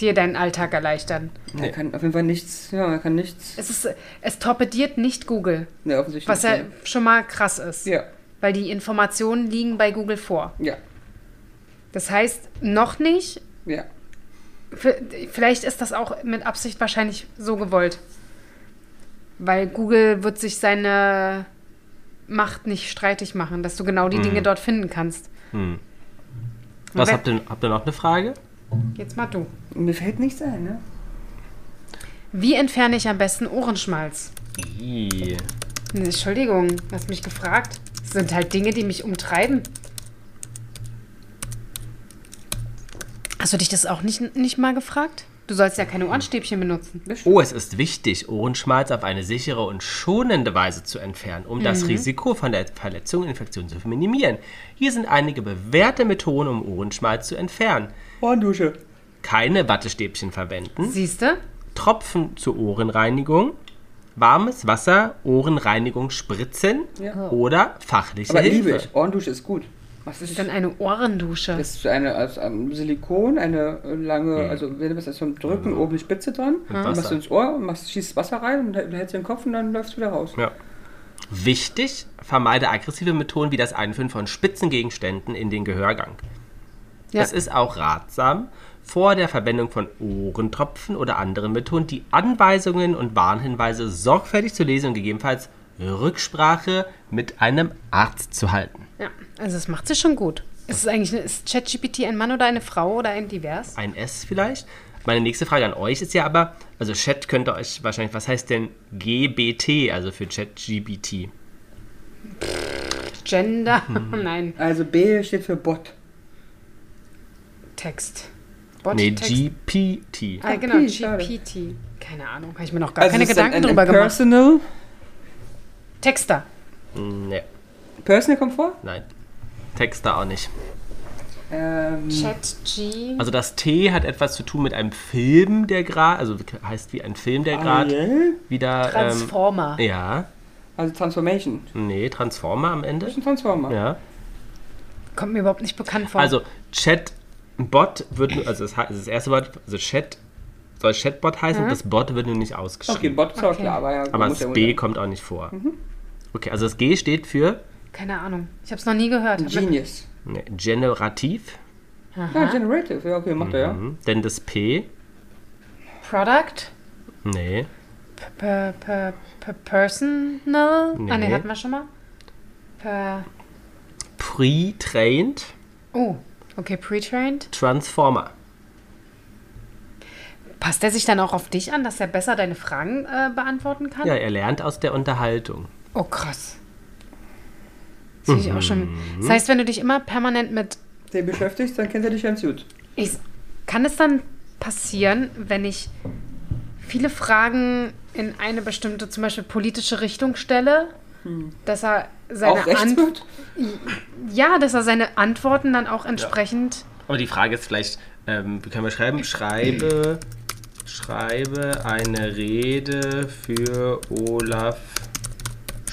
dir deinen Alltag erleichtern. Er kann auf jeden Fall nichts, ja, er kann nichts. Es, ist, es torpediert nicht Google, Ne, offensichtlich. was ja nicht. schon mal krass ist. Ja, Weil die Informationen liegen bei Google vor. ja, Das heißt, noch nicht. ja. Vielleicht ist das auch mit Absicht wahrscheinlich so gewollt. Weil Google wird sich seine Macht nicht streitig machen, dass du genau die Dinge dort finden kannst. Was wer- habt ihr, habt ihr noch eine Frage? Jetzt mal du. Mir fällt nichts ein, ne? Wie entferne ich am besten Ohrenschmalz? Nee, Entschuldigung, du hast mich gefragt. Das sind halt Dinge, die mich umtreiben. Hast du dich das auch nicht, nicht mal gefragt? Du sollst ja keine Ohrenstäbchen benutzen. Oh, es ist wichtig, Ohrenschmalz auf eine sichere und schonende Weise zu entfernen, um das Risiko von der Verletzung und Infektion zu minimieren. Hier sind einige bewährte Methoden, um Ohrenschmalz zu entfernen. Ohrdusche. Keine Wattestäbchen verwenden, Siehst du? Tropfen zur Ohrenreinigung, warmes Wasser, Ohrenreinigung spritzen Ja. oder fachliche Aber Hilfe. liebe ich. Ohrendusche ist gut. Was ist Dann eine Ohrendusche. Das ist eine aus einem Silikon, eine äh, lange, also wenn du das zum Drücken, oben die Spitze dran. Dann Wasser. machst du ins Ohr, machst, schießt Wasser rein und hältst du den Kopf und dann läufst du wieder raus. Ja. Wichtig, vermeide aggressive Methoden wie das Einführen von spitzen Gegenständen in den Gehörgang. Ja. Es ist auch ratsam, vor der Verwendung von Ohrentropfen oder anderen Methoden die Anweisungen und Warnhinweise sorgfältig zu lesen und gegebenenfalls Rücksprache mit einem Arzt zu halten. Ja, also es macht sie schon gut. Ist es eigentlich eine, ist ChatGPT ein Mann oder eine Frau oder ein Divers? Ein S vielleicht. Meine nächste Frage an euch ist ja aber, also Chat könnte euch wahrscheinlich, was heißt denn GBT, also für ChatGBT? Gender? Mhm. Nein, Also B steht für Bot. Text. Bot, Nee, Text. GPT. Ah, genau. GPT. Keine Ahnung, habe ich mir noch gar Also keine Gedanken ein drüber gemacht. Personal. Texter. Nee, Personal kommt vor? nein. Texter auch nicht. Ähm, ChatG. Also das T hat etwas zu tun mit einem Film, der gerade, also heißt wie ein Film, der gerade Ariel? wieder. Ähm, Transformer. ja, Also Transformation. nee, Transformer am Ende. Das ist ein Transformer. Ja. Kommt mir überhaupt nicht bekannt vor. Also Chatbot wird, nur- also das, das erste Wort, also Chat soll Chatbot heißen, das Bot wird nur nicht ausgeschrieben. Okay, Bot ist auch Okay. klar, aber ja. aber das B kommt auch nicht vor. Okay, also das G steht für Keine Ahnung. Ich habe es noch nie gehört. Genius. nee, generativ, Ja, Generative. Ja, okay, macht er ja. mhm. denn das P, Product. nee, Per, per, per personal. Ah, Nee. ne, hatten wir schon mal. Per. pre-trained, Oh, okay, pre-trained. Transformer. Passt er sich dann auch auf dich an, dass er besser deine Fragen äh, beantworten kann? Ja, er lernt aus der Unterhaltung. Oh, krass. Sehe ich auch schon. Mhm. Das heißt, wenn du dich immer permanent mit. Den beschäftigst, dann kennt er dich ganz gut. Ich, kann es dann passieren, wenn ich viele Fragen in eine bestimmte, zum Beispiel politische Richtung stelle, dass er seine Auch rechts Ant- wird? Ja, dass er seine Antworten dann auch entsprechend. Aber die Frage ist vielleicht, ähm, wie können wir schreiben? Schreibe, schreibe eine Rede für Olaf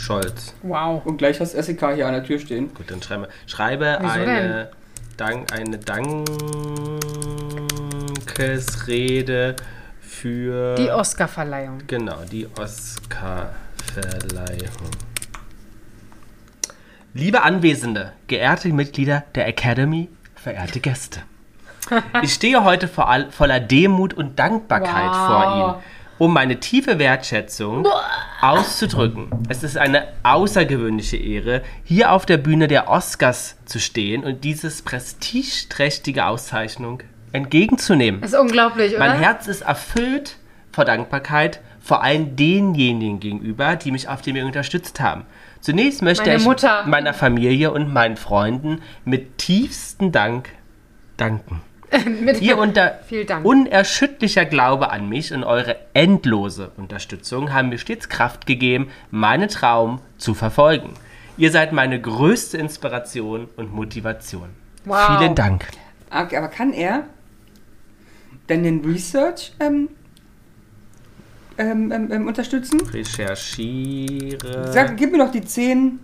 Scholz. Wow. Und gleich hast du SEK hier an der Tür stehen. Gut, dann. Schreibe Wieso eine, Dank, eine Dankesrede für. Die Oscar-Verleihung. Genau, die Oscar-Verleihung. Liebe Anwesende, geehrte Mitglieder der Academy, verehrte Gäste. Ich stehe heute vor all, voller Demut und Dankbarkeit Wow. vor Ihnen, um meine tiefe Wertschätzung auszudrücken. Es ist eine außergewöhnliche Ehre, hier auf der Bühne der Oscars zu stehen und dieses prestigeträchtige Auszeichnung entgegenzunehmen. Ist unglaublich, oder? Mein Herz ist erfüllt vor Dankbarkeit, vor allem denjenigen gegenüber, die mich auf dem Weg unterstützt haben. Zunächst möchte ich Mutter. meiner Familie und meinen Freunden mit tiefstem Dank danken. Mit Ihr unter unerschütterlicher Glaube an mich und eure endlose Unterstützung haben mir stets Kraft gegeben, meinen Traum zu verfolgen. Ihr seid meine größte Inspiration und Motivation. Wow. Vielen Dank. Okay, aber kann er denn den Research ähm, ähm, ähm, ähm, unterstützen? Recherchiere Sag, gib mir doch die zehn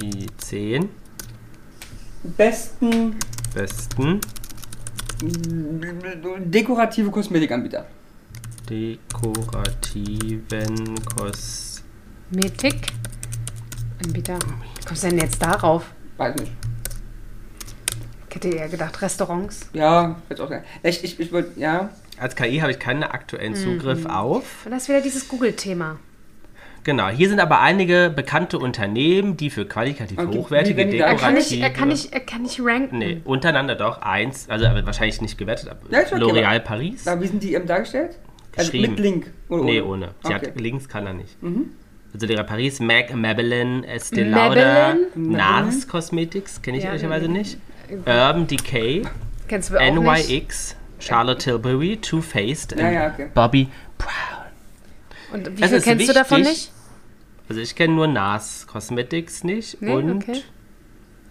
die 10 besten besten dekorative Kosmetikanbieter. dekorativen Kos Metik. Anbieter. Wie kommst du denn jetzt darauf? Weiß nicht. Ich hätte eher gedacht, Restaurants. Ja, jetzt auch. Ich, ich, ich wollte, ja. Als KI habe ich keinen aktuellen Zugriff auf. Und das ist wieder dieses Google-Thema. Genau, hier sind aber einige bekannte Unternehmen, die für qualitativ Okay, hochwertige Er kann nicht, dekorative... er kann er kann nicht ranken. Nee, untereinander doch. Eins, also aber wahrscheinlich nicht gewertet, aber Ja, okay, L'Oreal aber- Paris. Aber wie sind die ähm, dargestellt? Also Geschrieben. mit Link. Oder nee, ohne. Sie Okay. hat Links kann er nicht. Mhm. Also L'Oreal Paris, MAC, Maybelline, Estee Lauder? NARS Cosmetics, kenne ich Ja, ehrlicherweise nee. nicht. Urban Decay, Kennst du auch nicht? NYX, Charlotte Tilbury, Too Faced, ja, okay. Bobby Brown. Und wie Es viel ist kennst du davon wichtig- nicht? Also ich kenne nur NARS Cosmetics nicht Nee, und okay.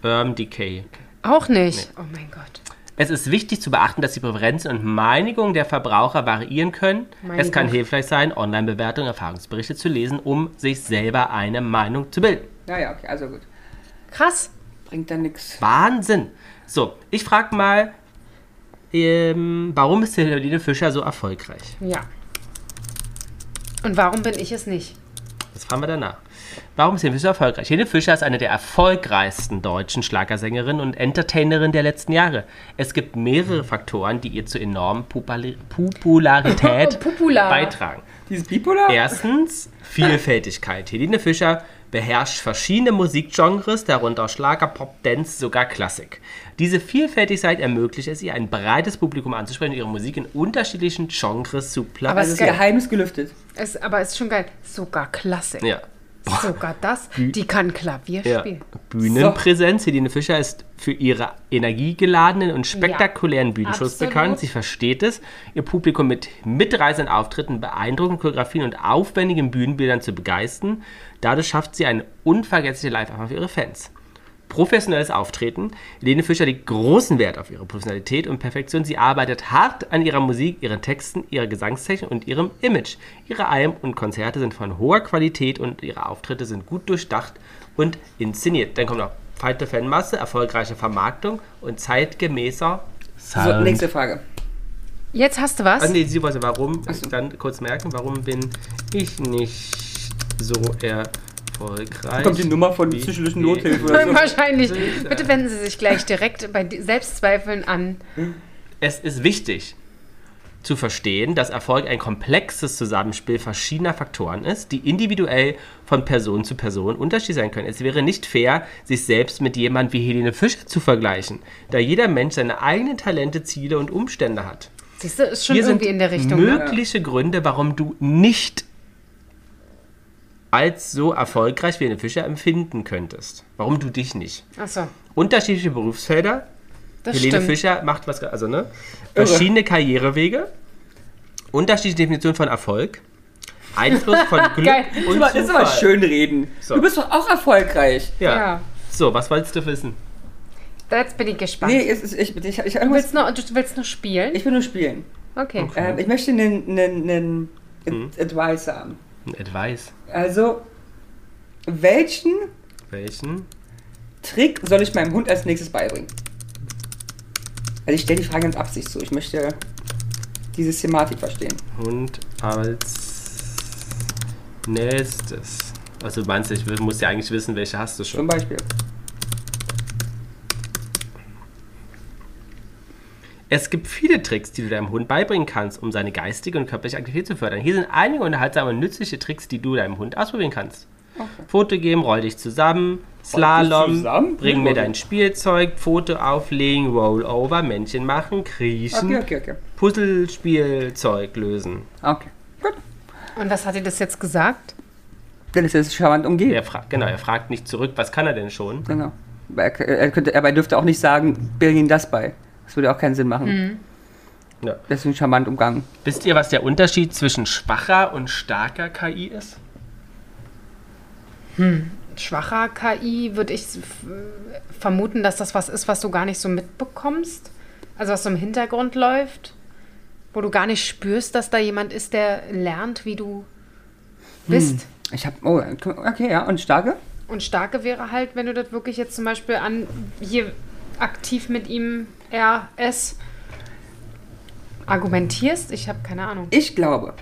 Urban Decay. Auch nicht. Oh mein Gott. Es ist wichtig zu beachten, dass die Präferenzen und Meinungen der Verbraucher variieren können. Mein es kann hilfreich sein, Online-Bewertungen, Erfahrungsberichte zu lesen, um sich selber eine Meinung zu bilden. Ja, ja, okay, also gut. Krass. Bringt dann nichts. Wahnsinn! So, ich frage mal, ähm, warum ist Helene Fischer so erfolgreich? Ja. Und warum bin ich es nicht? Das fragen wir danach. Warum ist Helene Fischer erfolgreich? Helene Fischer ist eine der erfolgreichsten deutschen Schlagersängerinnen und Entertainerinnen der letzten Jahre. Es gibt mehrere Faktoren, die ihr zu enormen Populi- Popularität Popular. beitragen. Dieses Bipolar? Erstens Vielfältigkeit. Helene Fischer beherrscht verschiedene Musikgenres, darunter Schlager, Pop, Dance, sogar Klassik. Diese Vielfältigkeit ermöglicht es ihr, ein breites Publikum anzusprechen und ihre Musik in unterschiedlichen Genres zu Aber platzieren. Also es das geil. Geheimnis gelüftet. Es, aber es ist schon geil. Sogar Klassik. Ja. Sogar das. Die kann Klavier Ja. spielen. Bühnenpräsenz. Helene Fischer ist für ihre energiegeladenen und spektakulären Bühnenshows absolut. bekannt. Sie versteht es, ihr Publikum mit mitreißenden Auftritten, beeindruckenden Choreografien und aufwendigen Bühnenbildern zu begeistern. Dadurch schafft sie eine unvergessliche Live-Erfahrung für ihre Fans. Professionelles Auftreten. Helene Fischer legt großen Wert auf ihre Professionalität und Perfektion. Sie arbeitet hart an ihrer Musik, ihren Texten, ihrer Gesangstechnik und ihrem Image. Ihre Alben und Konzerte sind von hoher Qualität und ihre Auftritte sind gut durchdacht und inszeniert. Dann kommt noch breite Fanmasse, erfolgreiche Vermarktung und zeitgemäßer Sound. So, nächste Frage. Jetzt hast du was? Ah, nee, sie wollte, warum, so. dann kurz merken, warum bin ich nicht so erfolgreich? Kommt die Nummer von die- Nothilfe oder so? Wahrscheinlich. Bitte wenden Sie sich gleich direkt bei Selbstzweifeln an. Es ist wichtig zu verstehen, dass Erfolg ein komplexes Zusammenspiel verschiedener Faktoren ist, die individuell von Person zu Person unterschiedlich sein können. Es wäre nicht fair, sich selbst mit jemand wie Helene Fischer zu vergleichen, da jeder Mensch seine eigenen Talente, Ziele und Umstände hat. Siehst du, ist schon Hier sind irgendwie in der Richtung. Ne? mögliche Gründe, warum du nicht als so erfolgreich wie Helene Fischer empfinden könntest. Warum du dich nicht. Achso, Unterschiedliche Berufsfelder, das Helene stimmt. Fischer macht was, also ne? Verschiedene Karrierewege, unterschiedliche Definitionen von Erfolg, Einfluss von Glück Geil. und Das ist aber Zufall. schön reden. So. Du bist doch auch erfolgreich. Ja. Ja. So, was wolltest du wissen? Jetzt bin ich gespannt. Nee, es ist, ich, ich, ich, ich, du, willst noch, du willst noch spielen? ich will nur spielen. Okay. Ähm, ich möchte einen, einen, einen Hm. Advice haben. Ein Advice. Also, welchen Welchen? Trick soll ich meinem Hund als nächstes beibringen? Also ich stelle die Frage ganz Absicht so. Ich möchte diese Thematik verstehen. Hund als nächstes. Also du meinst, ich will- muss ja eigentlich wissen, welche hast du Zum schon. Beispiel. Es gibt viele Tricks, die du deinem Hund beibringen kannst, um seine geistige und körperliche Aktivität zu fördern. Hier sind einige unterhaltsame und nützliche Tricks, die du deinem Hund ausprobieren kannst. Foto geben, roll dich zusammen, Slalom, zusammen? bring mir Okay. dein Spielzeug, Foto auflegen, Rollover, Männchen machen, kriechen, Okay, okay, okay. Puzzlespielzeug lösen. Okay, gut. Und was hat dir das jetzt gesagt? Ist es charmant umgeht. Er fragt, genau, er fragt nicht zurück, was kann er denn schon? Genau. Er, er, könnte, aber er dürfte auch nicht sagen, bring ihm das bei. Das würde auch keinen Sinn machen. Ja. Deswegen charmant umgangen. Wisst ihr, was der Unterschied zwischen schwacher und starker KI ist? Schwacher KI würde ich vermuten, dass das was ist, was du gar nicht so mitbekommst. Also was so im Hintergrund läuft, wo du gar nicht spürst, dass da jemand ist, der lernt, wie du bist. Ich habe, oh, okay, ja. Und starke? Und starke wäre halt, wenn du das wirklich jetzt zum Beispiel an hier aktiv mit ihm RS argumentierst. Ich habe keine Ahnung. Ich glaube,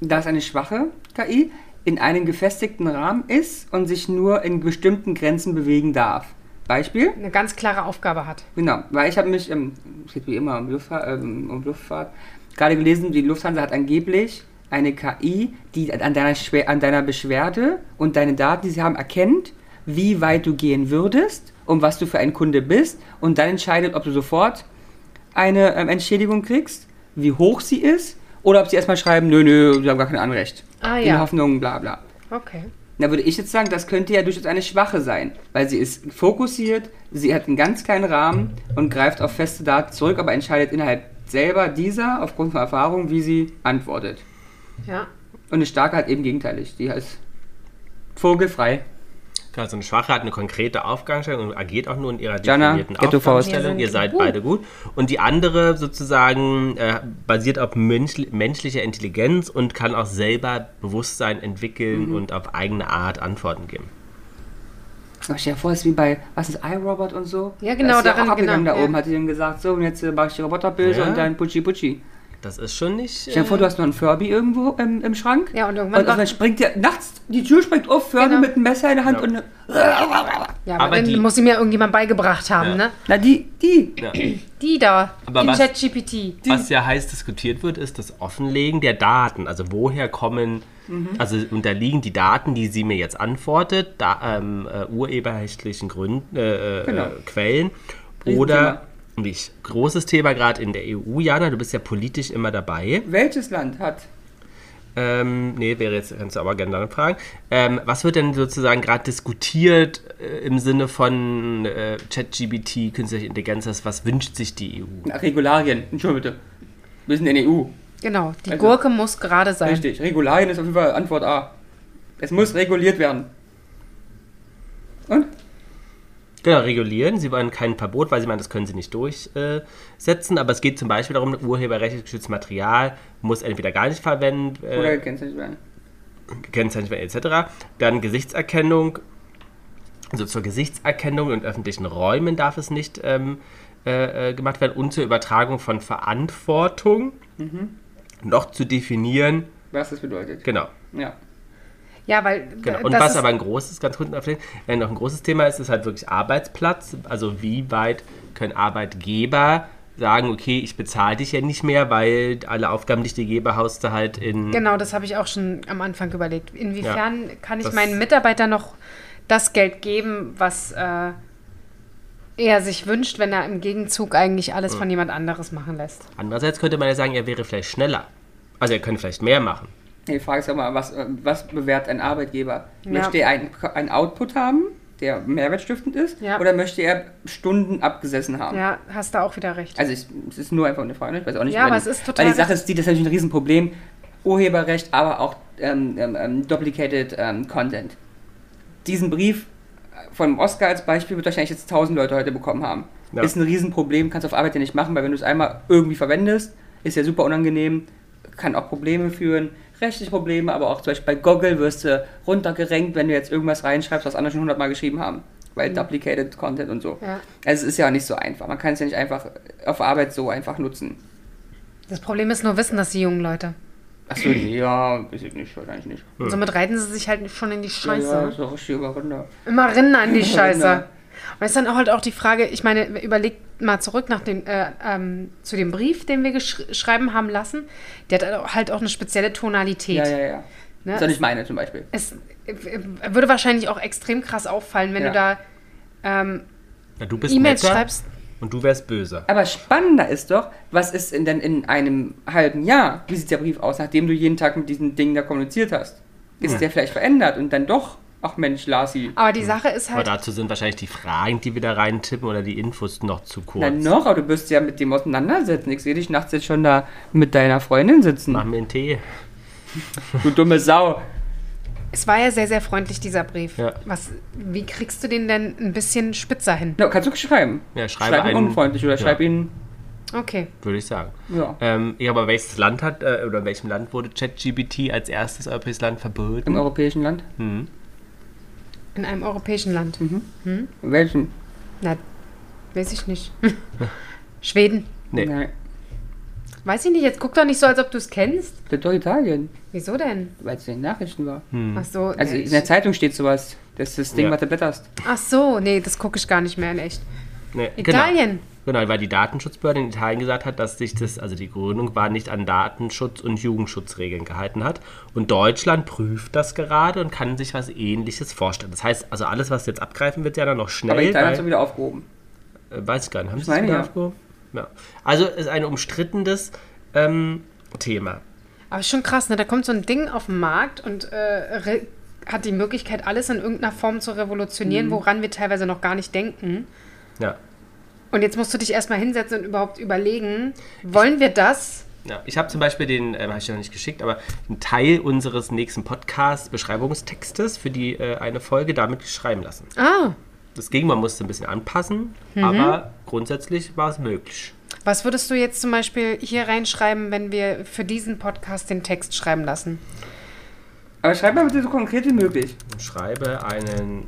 dass eine schwache KI in einem gefestigten Rahmen ist und sich nur in bestimmten Grenzen bewegen darf. Beispiel? Eine ganz klare Aufgabe hat. Genau, weil ich habe mich, ähm, es geht wie immer um Luftfahrt, ähm, um Luftfahrt, gerade gelesen, die Lufthansa hat angeblich eine KI, die an deiner, Schwer an deiner Beschwerde und deine Daten, die sie haben, erkennt, wie weit du gehen würdest und was du für ein Kunde bist und dann entscheidet, ob du sofort eine ähm, Entschädigung kriegst, wie hoch sie ist oder ob sie erstmal schreiben, nö, nö, sie haben gar kein Anrecht. Ah, In ja. Hoffnung, bla bla. Okay. Da würde ich jetzt sagen, das könnte ja durchaus eine Schwache sein, weil sie ist fokussiert, sie hat einen ganz kleinen Rahmen und greift auf feste Daten zurück, aber entscheidet innerhalb selber dieser, aufgrund von Erfahrung, wie sie antwortet. Ja. Und eine starke hat eben gegenteilig, die heißt vogelfrei. Also eine Schwache hat eine konkrete Aufgabenstellung und agiert auch nur in ihrer Jana, definierten. Aufgabenstellung. Ihr seid beide gut. Und die andere sozusagen äh, basiert auf menschli menschlicher Intelligenz und kann auch selber Bewusstsein entwickeln und auf eigene Art Antworten geben. Oh, stell dir vor, es ist wie bei, was ist iRobot und so? Ja, genau, da ist ja darin, auch abgegangen genau, da oben, ja. hat sie dann gesagt, so, und jetzt äh, mache ich die Roboter böse Ja. und dann Putschi Putschi. Das ist schon nicht. Stell dir vor, du hast noch einen Furby irgendwo im, im Schrank. Ja, und irgendwann und dann springt dir nachts, die Tür springt auf, Furby Genau. mit einem Messer in der Hand Ja. und Ja, aber, Aber dann die- muss ihm ja irgendjemand beigebracht haben, Ja. ne? na die, die. Ja. Die da, Aber in was- ChatGPT. Was ja heiß diskutiert wird, ist das Offenlegen der Daten. Also woher kommen, Mhm. also unterliegen die Daten, die sie mir jetzt antwortet, da, ähm, äh, urheberrechtlichen Gründen, äh, äh, Genau. äh, Quellen oder nicht. Großes Thema gerade in der EU, Jana, du bist ja politisch immer dabei. Welches Land hat Ähm, nee, wäre jetzt, kannst du aber gerne dann fragen. Ähm, was wird denn sozusagen gerade diskutiert äh, im Sinne von äh, ChatGBT, künstliche Intelligenz, was wünscht sich die EU? Na, Regularien? Entschuldigung bitte. Wir sind in der EU. Genau, die Also- Gurke muss gerade sein. Richtig. Regularien ist auf jeden Fall Antwort A. Es muss reguliert werden. Und? Genau, regulieren. Sie wollen kein Verbot, weil sie meinen, das können sie nicht durchsetzen. Aber es geht zum Beispiel darum, urheberrechtlich geschütztes Material muss entweder gar nicht verwendet Oder äh, gekennzeichnet werden. gekennzeichnet werden, etc. Dann Gesichtserkennung. Also zur Gesichtserkennung in öffentlichen Räumen darf es nicht ähm, äh, äh, gemacht werden. Und zur Übertragung von Verantwortung noch zu definieren. Was das bedeutet. Genau. Ja. Ja, weil Genau. äh, Und was aber ein großes, ganz kurz wenn noch ein großes Thema ist, ist halt wirklich Arbeitsplatz. Also wie weit können Arbeitgeber sagen, okay, ich bezahle dich ja nicht mehr, weil alle Aufgaben, die ich dir gebe, haust du halt in. Genau, das habe ich auch schon am Anfang überlegt. Inwiefern kann ich meinen Mitarbeitern noch das Geld geben, was äh, er sich wünscht, wenn er im Gegenzug eigentlich alles von jemand anderes machen lässt? Andererseits könnte man ja sagen, er wäre vielleicht schneller. Also er könnte vielleicht mehr machen. Die Frage ist ja mal, was, was bewährt ein Arbeitgeber? Ja. Möchte er einen, einen Output haben, der mehrwertstiftend ist? Ja. Oder möchte er Stunden abgesessen haben? Ja, hast du auch wieder recht. Also ich, es ist nur einfach eine Frage, ich weiß auch nicht. Ja, aber die- es ist total Weil die Sache ist die, das ist natürlich ein Riesenproblem. Urheberrecht, aber auch ähm, ähm, ähm, Duplicated ähm, Content. Diesen Brief von Oscar als Beispiel wird wahrscheinlich jetzt 1000 Leute heute bekommen haben. Ja. Ist ein Riesenproblem, kannst du auf Arbeit ja nicht machen, weil wenn du es einmal irgendwie verwendest, ist ja super unangenehm, kann auch Probleme führen, rechtliche Probleme, aber auch zum Beispiel bei Google wirst du runtergerenkt, wenn du jetzt irgendwas reinschreibst, was andere schon 100 Mal geschrieben haben. Weil Duplicated Content und so. Ja. Also es ist ja nicht so einfach. Man kann es ja nicht einfach auf Arbeit so einfach nutzen. Das Problem ist nur, wissen das die jungen Leute. Achso, ja, weiß ich nicht, wahrscheinlich nicht. Und somit reiten sie sich halt schon in die Scheiße. Ja, ja, ist doch richtig überrunder. Immer rinnen an die Scheiße. Rinder. Und es ist dann auch halt auch die Frage, ich meine, überlegt mal zurück nach dem, äh, ähm, zu dem Brief, den wir gesch schreiben haben lassen. Der hat halt auch eine spezielle Tonalität. Ja, ja, ja. Ne? Ist doch nicht meine zum Beispiel. Es äh, würde wahrscheinlich auch extrem krass auffallen, wenn Ja. du da ähm, du E-Mails schreibst. Und du wärst böse. Aber spannender ist doch, was ist in, denn in einem halben Jahr? Wie sieht der Brief aus, nachdem du jeden Tag mit diesen Dingen da kommuniziert hast? Ist der vielleicht verändert und dann doch, ach Mensch, Lasi. Aber die Sache ist Aber halt, dazu sind wahrscheinlich die Fragen, die wir da reintippen oder die Infos noch zu kurz. Na noch, aber du wirst ja mit dem auseinandersetzen. Ich sehe dich nachts jetzt schon da mit deiner Freundin sitzen. Mach mir einen Tee. Du dumme Sau. es war ja sehr, sehr freundlich, dieser Brief. Ja. Was, wie kriegst du den denn ein bisschen spitzer hin? Na, kannst du schreiben. Ja, schreibe schreib ihn einen- unfreundlich oder Ja. schreib ihn. Okay. Würde ich sagen. Ja. Ähm, ja, aber welches Land hat, äh, oder in welchem Land wurde ChatGPT als erstes europäisches Land verboten? Im europäischen Land. Hm. In einem europäischen Land. In welchem? Na, weiß ich nicht. Schweden. Nee. Nein. Weiß ich nicht, jetzt guck doch nicht so, als ob du es kennst. Das ist doch Italien, Wieso denn? weil es in den Nachrichten war. Ach so. Also nee, in der Zeitung steht sowas. Das ist das Ding, Ja. was du blätterst. ach so, nee, das gucke ich gar nicht mehr in echt. Nee, Italien. Genau. genau, weil die Datenschutzbehörde in Italien gesagt hat, dass sich das, also die Gründung war nicht an Datenschutz- und Jugendschutzregeln gehalten hat. Und Deutschland prüft das gerade und kann sich was ähnliches vorstellen. Das heißt, also alles, was jetzt abgreifen wird, ja dann noch schnell. Aber Italien hat es wieder aufgehoben. Äh, weiß ich gar nicht. Haben Ich Sie es meine, wieder ja. aufgehoben? Ja. Also ist ein umstrittenes ähm, Thema. Aber schon krass, ne? Da kommt so ein Ding auf den Markt und äh, hat die Möglichkeit, alles in irgendeiner Form zu revolutionieren, Mhm. woran wir teilweise noch gar nicht denken. Ja. Und jetzt musst du dich erstmal hinsetzen und überhaupt überlegen, wollen wir das? Ja, ich habe zum Beispiel den, ähm, habe ich ja noch nicht geschickt, aber einen Teil unseres nächsten Podcast-Beschreibungstextes für die äh, eine Folge damit schreiben lassen. Ah, Das ging, man musste ein bisschen anpassen, Mhm. aber grundsätzlich war es möglich. was würdest du jetzt zum Beispiel hier reinschreiben, wenn wir für diesen Podcast den Text schreiben lassen? Aber schreib mal bitte so konkret wie möglich. Ich schreibe einen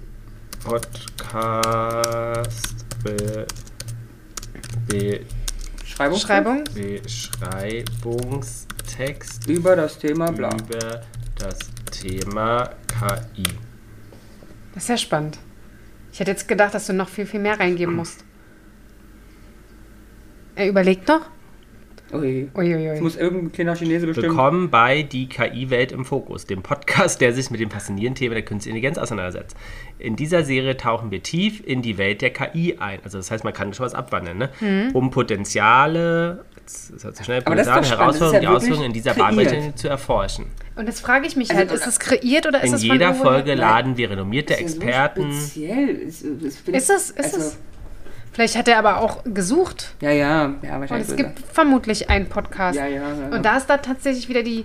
Podcast be, Schreibung. Schreibung? Beschreibungstext Über das Thema bla. über das Thema KI. Das ist ja spannend. Ich hätte jetzt gedacht, dass du noch viel, viel mehr reingeben musst. Er überlegt noch? Ui. Es Uiuiui. muss irgendein kleiner Chinese bestimmen. Willkommen bei Die KI-Welt im Fokus, dem Podcast, der sich mit dem faszinierenden Thema der künstlichen Intelligenz auseinandersetzt. In dieser Serie tauchen wir tief in die Welt der KI ein. Also das heißt, man kann schon was abwandeln, ne? Um Potenziale, das zu schnell, Aber das ist doch spannend, das Herausforderungen, ja die Auswirkungen in dieser. Bahnweite zu erforschen. Und jetzt frage ich mich Also, halt, ist es kreiert oder ist In es von jeder Folge laden wir renommierte Das ist ja so Experten. speziell. Ist, ist, Ist es? Ist also, es? Vielleicht hat er aber auch gesucht. Ja, ja, ja, Und wahrscheinlich. es gibt vermutlich einen Podcast. Ja, ja, ja. Und da ist da tatsächlich wieder die,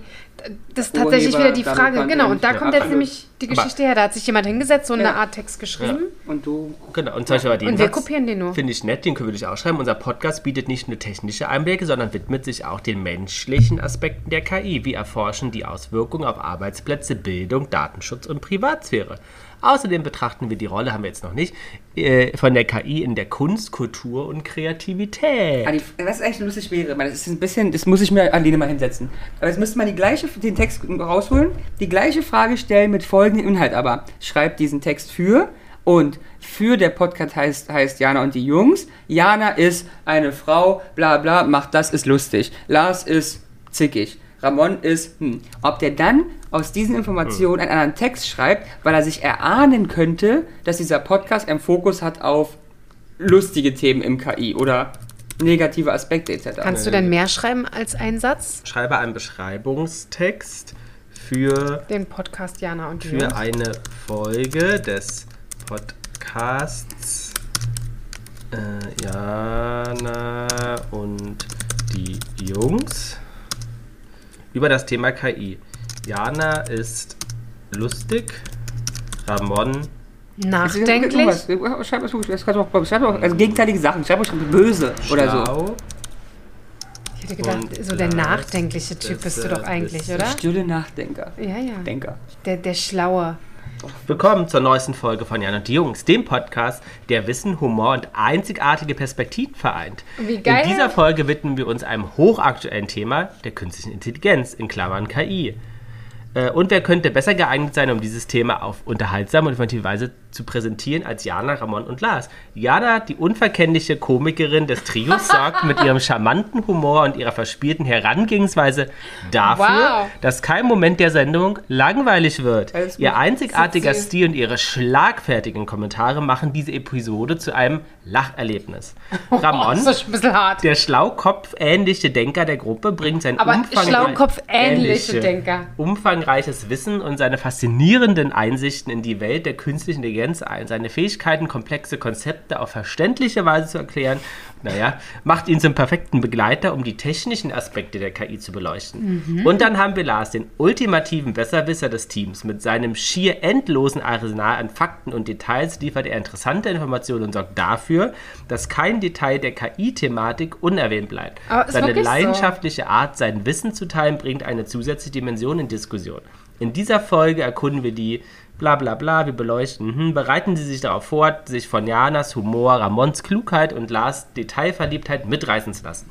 das ist tatsächlich Urheber, wieder die Frage, genau. Und da kommt jetzt nämlich die Aber- Geschichte her. Da hat sich jemand hingesetzt, so eine. Art Text geschrieben. Und du. Genau, und zum Beispiel aber den Und wir kopieren den nur. Finde ich nett, den können wir dich auch schreiben. Unser Podcast bietet nicht nur technische Einblicke, sondern widmet sich auch den menschlichen Aspekten der KI. Wir erforschen die Auswirkungen auf Arbeitsplätze, Bildung, Datenschutz und Privatsphäre. Außerdem betrachten wir die Rolle, haben wir jetzt noch nicht, äh, von der KI in der Kunst, Kultur und Kreativität. Ah, die, was echt lustig wäre, weil das ist ein bisschen, das muss ich mir an Lene mal hinsetzen. Aber jetzt müsste man die gleiche, den Text rausholen, die gleiche Frage stellen mit folgendem Inhalt, aber schreibt diesen Text für und für der Podcast heißt, heißt Jana und die Jungs. Jana ist eine Frau, bla bla, macht das, ist lustig. Lars ist zickig. Ramon ist, hm. Ob der dann aus diesen Informationen einen anderen Text schreibt, weil er sich erahnen könnte, dass dieser Podcast einen Fokus hat auf lustige Themen im KI oder negative Aspekte etc. Kannst du denn mehr schreiben als einen Satz? Schreibe einen Beschreibungstext für, Den Podcast Jana und die Jungs. für eine Folge des Podcasts äh, Jana und die Jungs über das Thema KI. Jana ist lustig, Ramon Nachdenklich. Schreib was Gutes. Schreib auch, schreib auch also gegenteilige Sachen. Schreib auch böse oder so. Ich hätte gedacht, Und so der nachdenkliche Typ ist, bist du äh, doch eigentlich, oder? Stille Nachdenker. Ja, ja. Denker. Der, der Schlaue. Willkommen zur neuesten Folge von Jan und die Jungs, dem Podcast, der Wissen, Humor und einzigartige Perspektiven vereint. Wie geil. In dieser Folge widmen wir uns einem hochaktuellen Thema, der künstlichen Intelligenz, in Klammern KI. Äh, Und wer könnte besser geeignet sein, um dieses Thema auf unterhaltsame und informative Weise zu präsentieren als Jana, Ramon und Lars. Jana, die unverkennliche Komikerin des Trios, sorgt mit ihrem charmanten Humor und ihrer verspielten Herangehensweise dafür, Wow. dass kein Moment der Sendung langweilig wird. Ihr einzigartiger Stil und ihre schlagfertigen Kommentare machen diese Episode zu einem Lacherlebnis. Ramon, ein der Schlaukopf-ähnliche Denker der Gruppe, bringt sein umfangreiches Wissen und seine faszinierenden Einsichten in die Welt der künstlichen Intelligenz ein. Seine Fähigkeiten, komplexe Konzepte auf verständliche Weise zu erklären, naja, macht ihn zum perfekten Begleiter, um die technischen Aspekte der KI zu beleuchten. Mhm. Und dann haben wir Lars, den ultimativen Besserwisser des Teams. Mit seinem schier endlosen Arsenal an Fakten und Details liefert er interessante Informationen und sorgt dafür, dass kein Detail der KI-Thematik unerwähnt bleibt. Seine wirklich so. leidenschaftliche Art, sein Wissen zu teilen, bringt eine zusätzliche Dimension in Diskussion. In dieser Folge erkunden wir die bla bla bla, wir beleuchten, hm, bereiten Sie sich darauf vor, sich von Janas Humor, Ramons Klugheit und Lars Detailverliebtheit mitreißen zu lassen.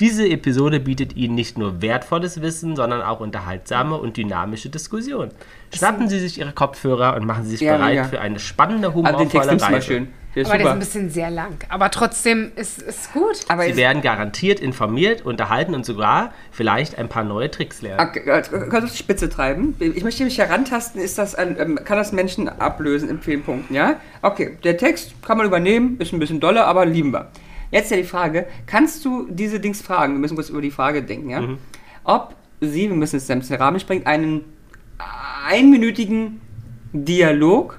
Diese Episode bietet Ihnen nicht nur wertvolles Wissen, sondern auch unterhaltsame und dynamische Diskussionen. Schnappen Sie sich Ihre Kopfhörer und machen Sie sich Ja, bereit mega. für eine spannende, Also humorvolle du mal Reise. schön. Der ist Aber der ist super. ein bisschen sehr lang. Aber trotzdem ist es gut. Aber Sie werden garantiert informiert, unterhalten und sogar vielleicht ein paar neue Tricks lernen. Okay, kannst du auf die Spitze treiben? Ich möchte mich herantasten, ist das ein, ähm, kann das Menschen ablösen in vielen Punkten, ja? Okay, der Text kann man übernehmen, ist ein bisschen doller, aber lieben wir. Jetzt ja die Frage, kannst du diese Dings fragen, wir müssen kurz über die Frage denken, ja? Ob sie, wir müssen es in den Rahmen springen, einen einminütigen Dialog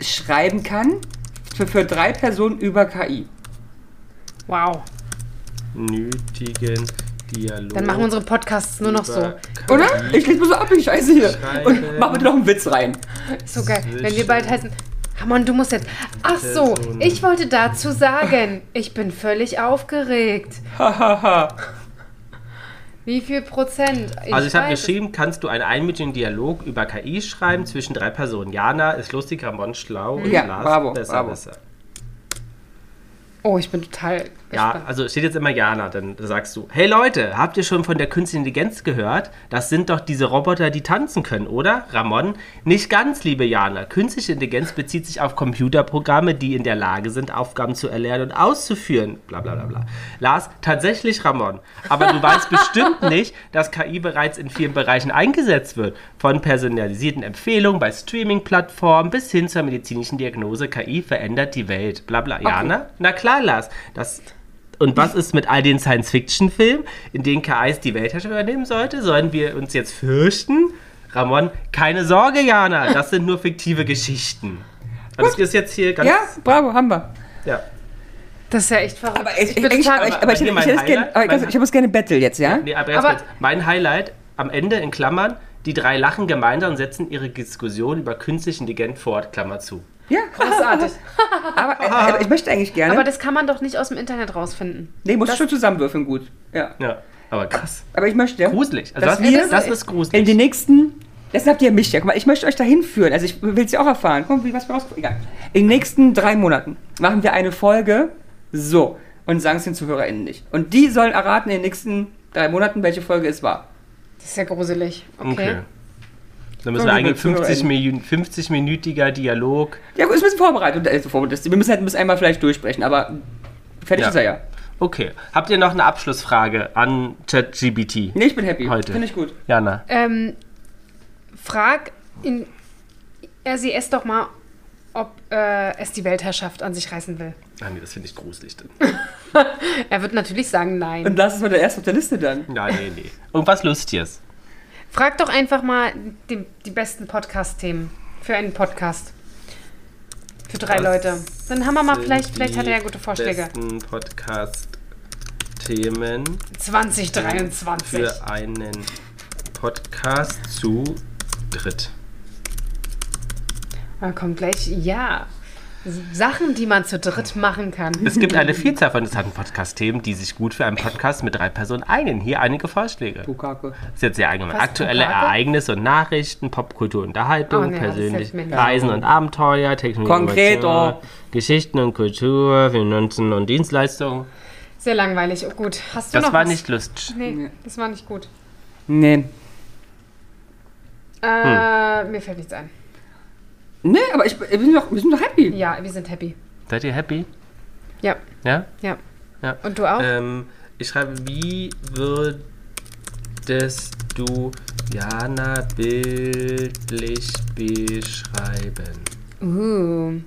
schreiben kann für, für drei Personen über KI. Wow. Nötigen Dialog. Dann machen unsere Podcasts nur noch so. über Oder? KI. Ich lese mal so ab, die Scheiße hier. Schreiben. Und mach bitte noch einen Witz rein. So geil. Wenn wir bald heißen. Ramon, du musst jetzt. Ach so, ich wollte dazu sagen, ich bin völlig aufgeregt. Hahaha. Wie viel Prozent? Also ich habe geschrieben, kannst du einen einminütigen Dialog über KI schreiben zwischen drei Personen. Jana ist lustig, Ramon schlau und Ja, Lars bravo, besser, bravo. besser. Oh, ich bin total Ja, also steht jetzt immer Jana, dann sagst du, hey Leute, habt ihr schon von der künstlichen Intelligenz gehört? Das sind doch diese Roboter, die tanzen können, oder? Ramon, nicht ganz, liebe Jana. Künstliche Intelligenz bezieht sich auf Computerprogramme, die in der Lage sind, Aufgaben zu erlernen und auszuführen. Bla bla bla bla. Lars, tatsächlich Ramon. Aber du weißt bestimmt nicht, dass KI bereits in vielen Bereichen eingesetzt wird. Von personalisierten Empfehlungen bei Streaming-Plattformen bis hin zur medizinischen Diagnose. KI verändert die Welt. Bla bla. Jana? Na klar, Lars. Das und was ist mit all den Science-Fiction-Filmen, in denen KIs die Weltherrschaft übernehmen sollte? Sollen wir uns jetzt fürchten? Ramon, keine Sorge, Jana, das sind nur fiktive Geschichten. Das ist jetzt hier ganz. Ja, bravo, haben wir. ja. Das ist ja echt verrückt. Aber ich, ich, bin ich, total- aber ich, aber ich, hätte- ich, hätte es gerne, aber ich, mein- ich muss gerne Battle jetzt, ja? Nee, aber, Aber-. Mein Highlight am Ende in Klammern, die drei lachen gemeinsam und setzen ihre Diskussion über künstliche Intelligenz fort, Klammer zu. Ja, Großartig. aber, äh, aber ich möchte eigentlich gerne. Aber das kann man doch nicht aus dem Internet rausfinden. nee, muss schon zusammenwürfeln, gut. Ja. Ja, aber krass. Aber ich möchte, Gruselig. Also Dass das, wir- ist, das ist in gruselig. den nächsten. Das habt ihr mich ja. Guck mal, ich möchte euch dahin führen. Also ich will es ja auch erfahren. Guck mal, wie was wir raus. Egal. In den nächsten drei Monaten machen wir eine Folge so und sagen es den ZuhörerInnen nicht. Und die sollen erraten in den nächsten drei Monaten, welche Folge es war. Das ist ja gruselig. Okay. Okay. Dann müssen wir eigentlich 50 Zuhörer- Minuten, 50-minütiger Dialog. Ja, gut, ist ein bisschen vorbereitet. Also vorbereitet. Wir müssen halt bis einmal vielleicht durchsprechen, aber fertig Ja. ist er ja. Okay. Habt ihr noch eine Abschlussfrage an ChatGBT? Nee, ich bin happy. Heute. Finde ich gut. Jana. Ähm, frag in RCS doch mal, ob äh, es die Weltherrschaft an sich reißen will. Ah, nee, das finde ich gruselig. Er wird natürlich sagen nein. Und das ist mal der erste auf der Liste dann. Ja, nee, nee. Irgendwas Lustiges. Frag doch einfach mal die, die besten Podcast-Themen für einen Podcast. Für drei Was Leute. Dann haben wir mal, vielleicht, vielleicht hat er ja gute Vorschläge. besten Podcast-Themen 2023. für einen Podcast zu dritt. Da kommt gleich, ja. Sachen, die man zu dritt machen kann. Es gibt eine Vielzahl von interessanten Podcast-Themen, die sich gut für einen Podcast mit drei Personen eignen. Hier einige Vorschläge. Bukake. Das ist jetzt sehr allgemein. Was, Aktuelle Bukake? Ereignisse und Nachrichten, Popkultur, Unterhaltung, Oh, nee, persönlich. Reisen und Abenteuer, Technologie. Innovation, Geschichten und Kultur, Finanzen und Dienstleistungen. Sehr langweilig. Oh, gut. Hast du Das noch war was? nicht lustig. Nee, das war nicht gut. Nee. Äh, Hm. Mir fällt nichts ein. Nee, aber ich, wir, sind doch, wir sind doch happy. Ja, wir sind happy. Seid ihr happy? Ja, Ja? ja. Ja. Und du auch? Ähm, ich schreibe, wie würdest du Jana bildlich beschreiben? Uh.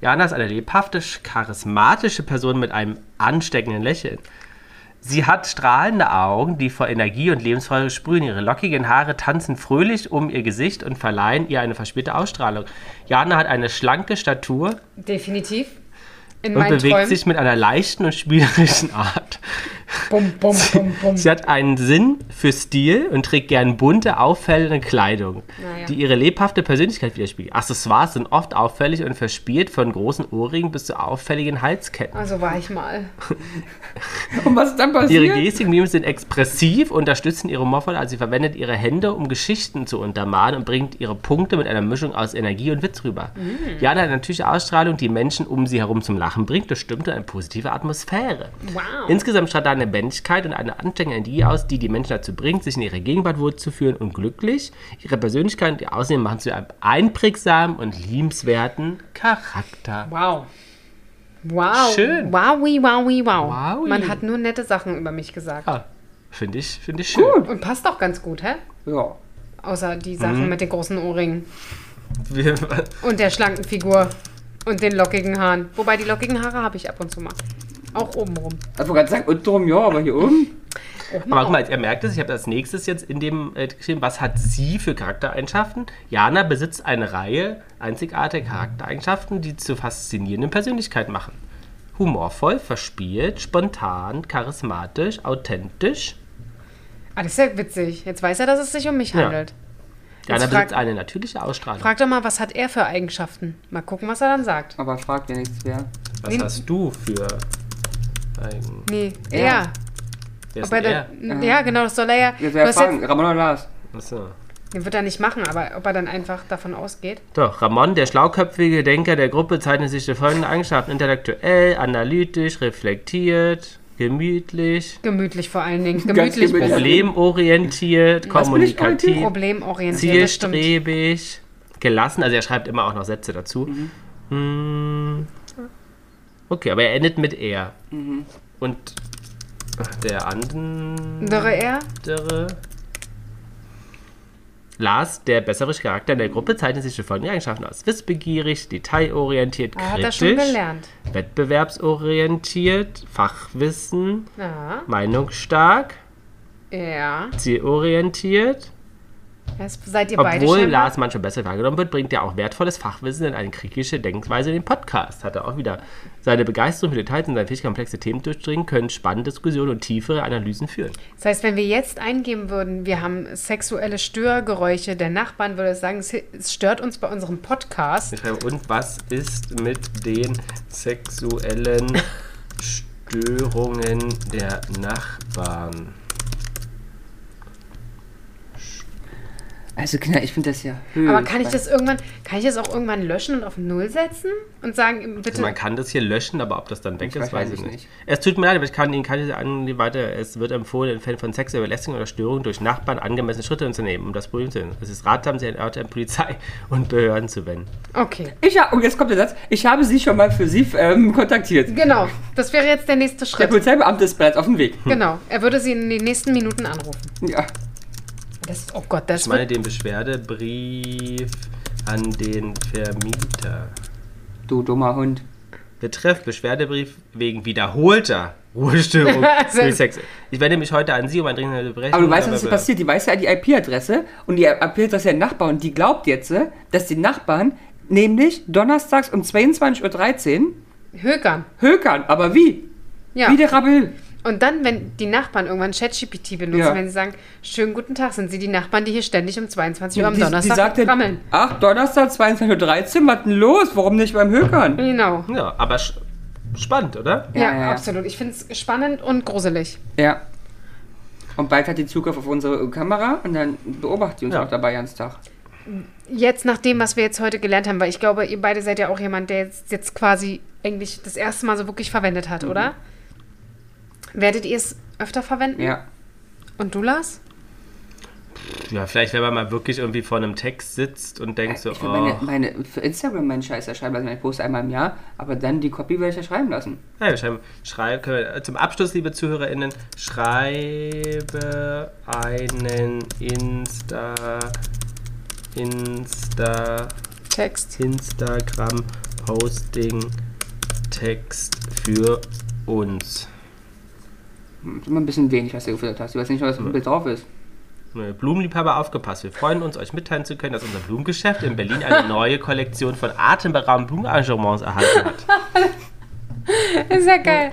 Jana ist eine lebhafte, charismatische Person mit einem ansteckenden Lächeln. Sie hat strahlende Augen, die vor Energie und Lebensfreude sprühen. Ihre lockigen Haare tanzen fröhlich um ihr Gesicht und verleihen ihr eine verspielte Ausstrahlung. Jana hat eine schlanke Statur Definitiv. In und bewegt Träumen. sich mit einer leichten und spielerischen Art. Bum, bum, bum, bum. Sie hat einen Sinn für Stil und trägt gern bunte, auffällende Kleidung, Naja. die ihre lebhafte Persönlichkeit widerspiegelt. Accessoires sind oft auffällig und verspielt, von großen Ohrringen bis zu auffälligen Halsketten. Also war ich mal. Und was ist dann passiert? Ihre Gestik Memes sind expressiv, unterstützen ihre Humorvoll, also sie verwendet ihre Hände, um Geschichten zu untermalen und bringt ihre Punkte mit einer Mischung aus Energie und Witz rüber. Jana hat eine natürliche Ausstrahlung, die Menschen um sie herum zum Lachen bringt. Das stimmt eine positive Atmosphäre. Wow. Insgesamt strahlt da eine Männlichkeit und eine Energie aus, die die Menschen dazu bringt, sich in ihrer Gegenwart wohlzufühlen und glücklich. Ihre Persönlichkeit und ihr Aussehen machen zu einem einprägsamen und liebenswerten Charakter. Wow. Wow. Schön. Wowi, wowi, wow. Wowi. Man hat nur nette Sachen über mich gesagt. Ah, Finde ich, finde ich schön. Und passt auch ganz gut, hä? Ja. Außer die Sachen mit den großen Ohrringen. Und der schlanken Figur. Und den lockigen Haaren. Wobei die lockigen Haare habe ich ab und zu mal. Auch obenrum. Ich wollte gerade sagen, und drum, ja, aber hier oben. Aber guck mal, ihr merkt es, ich habe als nächstes jetzt in dem äh, geschrieben, was hat sie für Charaktereigenschaften? Jana besitzt eine Reihe einzigartiger Charaktereigenschaften, die zu faszinierenden Persönlichkeiten machen. Humorvoll, verspielt, spontan, charismatisch, authentisch. Ah, das ist ja witzig. Jetzt weiß er, dass es sich um mich Ja. handelt. Jana Jetzt besitzt frag- eine natürliche Ausstrahlung. Frag doch mal, was hat er für Eigenschaften? Mal gucken, was er dann sagt. Aber fragt ja nichts mehr. was Wen- hast du für Eigen... Nee, Er. er. Wer ist Ob er er? dann, ja, genau, das soll er ja. Jetzt hast fragen, jetzt, Ramon oder Lars? Achso. den wird er nicht machen, aber ob er dann einfach davon ausgeht. Doch, Ramon, der schlauköpfige Denker der Gruppe, zeichnet sich durch folgende Eigenschaften: intellektuell, analytisch, reflektiert, gemütlich, Gemütlich vor allen Dingen. Gemütlich. gemütlich. problemorientiert, kommunikativ, Problemorientiert, zielstrebig, gelassen. Also er schreibt immer auch noch Sätze dazu. Mhm. Hm, Okay, aber er endet mit er. Mhm. Und der andere. Er? Lars, der bessere Charakter in der Gruppe, zeichnet sich durch folgende Eigenschaften aus. Wissbegierig, detailorientiert, Er hat das schon kritisch, gelernt. wettbewerbsorientiert, Fachwissen, Ja. meinungsstark, Ja. zielorientiert. Das seid ihr beide Obwohl schon. Lars manchmal besser wahrgenommen wird, bringt er auch wertvolles Fachwissen in eine kritische Denkweise in den Podcast. Hat er auch wieder. Seine Begeisterung für Details und seine Fähigkeit, komplexe Themen durchdringen, können spannende Diskussionen und tiefere Analysen führen. Das heißt, wenn wir jetzt eingeben würden, wir haben sexuelle Störgeräusche der Nachbarn, würde es sagen, es- stört uns bei unserem Podcast. Ich und was ist mit den sexuellen Störungen der Nachbarn? Also, Kinder, ich finde das ja höchst. Aber kann ich das irgendwann, kann ich das auch irgendwann löschen und auf Null setzen und sagen, bitte. Also man kann das hier löschen, aber ob das dann weg Ich ist, weiß ich nicht. nicht. Es tut mir leid, aber ich kann Ihnen keine an weiter. Es wird empfohlen, in Fällen von sexueller Belästigung oder Störung durch Nachbarn angemessene Schritte unternehmen, um das Problem zu lösen. Es ist ratsam, sich an Polizei und Behörden zu wenden. Okay, Ich hab, und jetzt kommt der Satz, ich habe sie schon mal für sie ähm, kontaktiert. genau. Das wäre jetzt der nächste Der Schritt. Polizeibeamte ist bereits auf dem Weg. Genau. Er würde sie in den nächsten Minuten anrufen. Ja. Das, oh Gott, das Ich meine den Beschwerdebrief an den Vermieter. Du dummer Hund. Betreff Beschwerdebrief wegen wiederholter Ruhestörung Also- durch Sex. Ich wende mich heute an Sie, um ein dringendes Brechen. Aber du weißt, was hier passiert. Die weiß ja die IP-Adresse und die IP-Adresse der Nachbarn und die glaubt jetzt, dass die Nachbarn nämlich donnerstags um 22.13 Uhr Hökern. hökern. Aber wie? Ja. Wie der Rabbel. Und dann, wenn die Nachbarn irgendwann ChatGPT benutzen, Ja. wenn sie sagen, schönen guten Tag, sind sie die Nachbarn, die hier ständig um 22 Uhr am die, Donnerstag die sagt dann, rammeln. ach, Donnerstag 22.13 Uhr, was denn los? Warum nicht beim Hökern? Genau. Ja, aber spannend, oder? Ja, Ja, ja, absolut. Ich finde es spannend und gruselig. Ja. Und bald hat die Zugriff auf unsere Kamera und dann beobachtet die uns Ja. auch dabei ganz Tag. Jetzt nach dem, was wir jetzt heute gelernt haben, weil ich glaube, ihr beide seid ja auch jemand, der jetzt, jetzt quasi eigentlich das erste Mal so wirklich verwendet Mhm. hat, oder? Werdet ihr es öfter verwenden? Ja. Und du, Lars? Ja, vielleicht, wenn man mal wirklich irgendwie vor einem Text sitzt und denkt so, ich will oh, meine, meine, für Instagram meinen Scheiß ja schreiben lassen. Ich poste einmal im Jahr, aber dann die Copy werde ich ja schreiben lassen. Ja, wir schreiben, schreiben, können wir, zum Abschluss, liebe ZuhörerInnen, schreibe einen Insta, Insta, Text. Instagram-Posting-Text für uns. Ist immer ein bisschen wenig, was du gefüttert hast. Du weißt nicht, was Bild drauf ist. Blumenliebhaber aufgepasst. Wir freuen uns, euch mitteilen zu können, dass unser Blumengeschäft in Berlin eine neue Kollektion von atemberaubenden Blumenarrangements erhalten hat. Ist ja geil.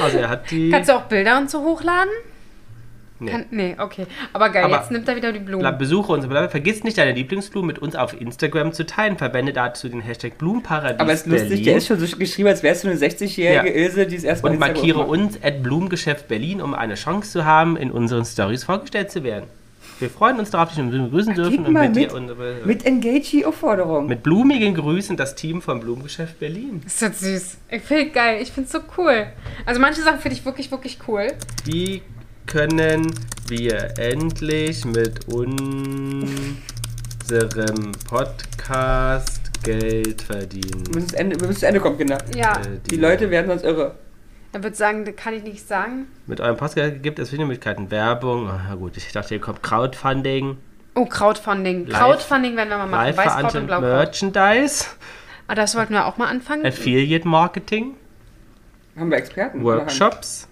Also er hat die... Kannst du auch Bilder und so hochladen? Nee. Kann, nee, okay. Aber geil, Aber- jetzt nimmt er wieder die Blumen. Besuche uns, vergiss nicht deine Lieblingsblumen mit uns auf Instagram zu teilen. Verwende dazu den Hashtag Blumenparadies Aber es ist lustig, Berlin der ist schon so geschrieben, als wärst du eine 60-jährige Ja. Ilse, die es erstmal und markiere uns at Blumengeschäft Berlin, um eine Chance zu haben, in unseren Stories vorgestellt zu werden. Wir freuen uns darauf, dich begrüßen dürfen Gib und mit, mit, dir unsere, mit, mit Engagee-Aufforderung. blumigen Grüßen das Team vom Blumengeschäft Berlin. Ist das süß. Ich finde geil. Ich finde es so cool. Also manche Sachen finde ich wirklich, wirklich cool. Wie können wir endlich mit unserem Podcast Geld verdienen? Wir müssen zu Ende, müssen zu Ende kommen, Kinder. Ja, Äh, Die Leute werden sonst irre. er würde sagen, das kann ich nicht sagen. Mit eurem Podcast gibt es viele Möglichkeiten. Werbung, ah, gut, ich dachte, hier kommt Crowdfunding, Oh, Crowdfunding. Live- Crowdfunding werden wir mal machen. Weißkraut und Blaukraut. Merchandise, Ah, das wollten wir auch mal anfangen. Affiliate Marketing, Haben wir Experten? Workshops.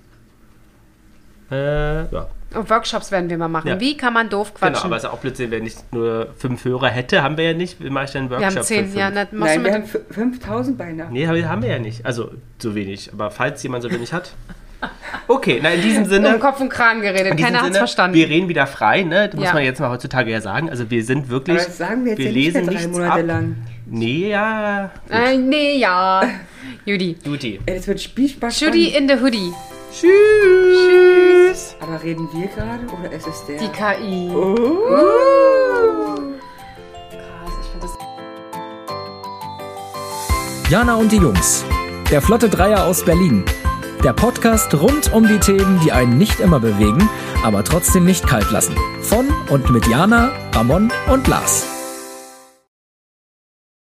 Äh, ja. Oh, Workshops werden wir mal machen. Ja. Wie kann man doof Genau, quatschen? aber es ist auch Blödsinn, wenn ich nur fünf Hörer hätte, haben wir ja nicht. Wie mache ich denn einen wir Workshop? haben zehn. Ja, Nein, du wir mit haben dem f- 5000 beinahe. Nee, haben- wir ja nicht. Also so wenig. Aber falls jemand so wenig hat. Okay, na in diesem Sinne. um Kopf und Kragen geredet. Keiner hat's Sinne, verstanden. Wir reden wieder frei, ne? Das muss Ja. man jetzt mal heutzutage ja sagen. Also wir sind wirklich. Aber das sagen wir jetzt wir ja nicht lesen mehr drei Monate ab. lang. Nee, ja. äh, nee, ja. Judy. Duty. Ey, das wird Spielspaß. Judy in the Hoodie. Tschüss. Aber reden wir gerade oder ist es der? Die KI. oh. Krass, ich finde das Jana und die Jungs. Der Flotte Dreier aus Berlin. Der Podcast rund um die Themen, die einen nicht immer bewegen, aber trotzdem nicht kalt lassen. Von und mit Jana, Ramon und Lars.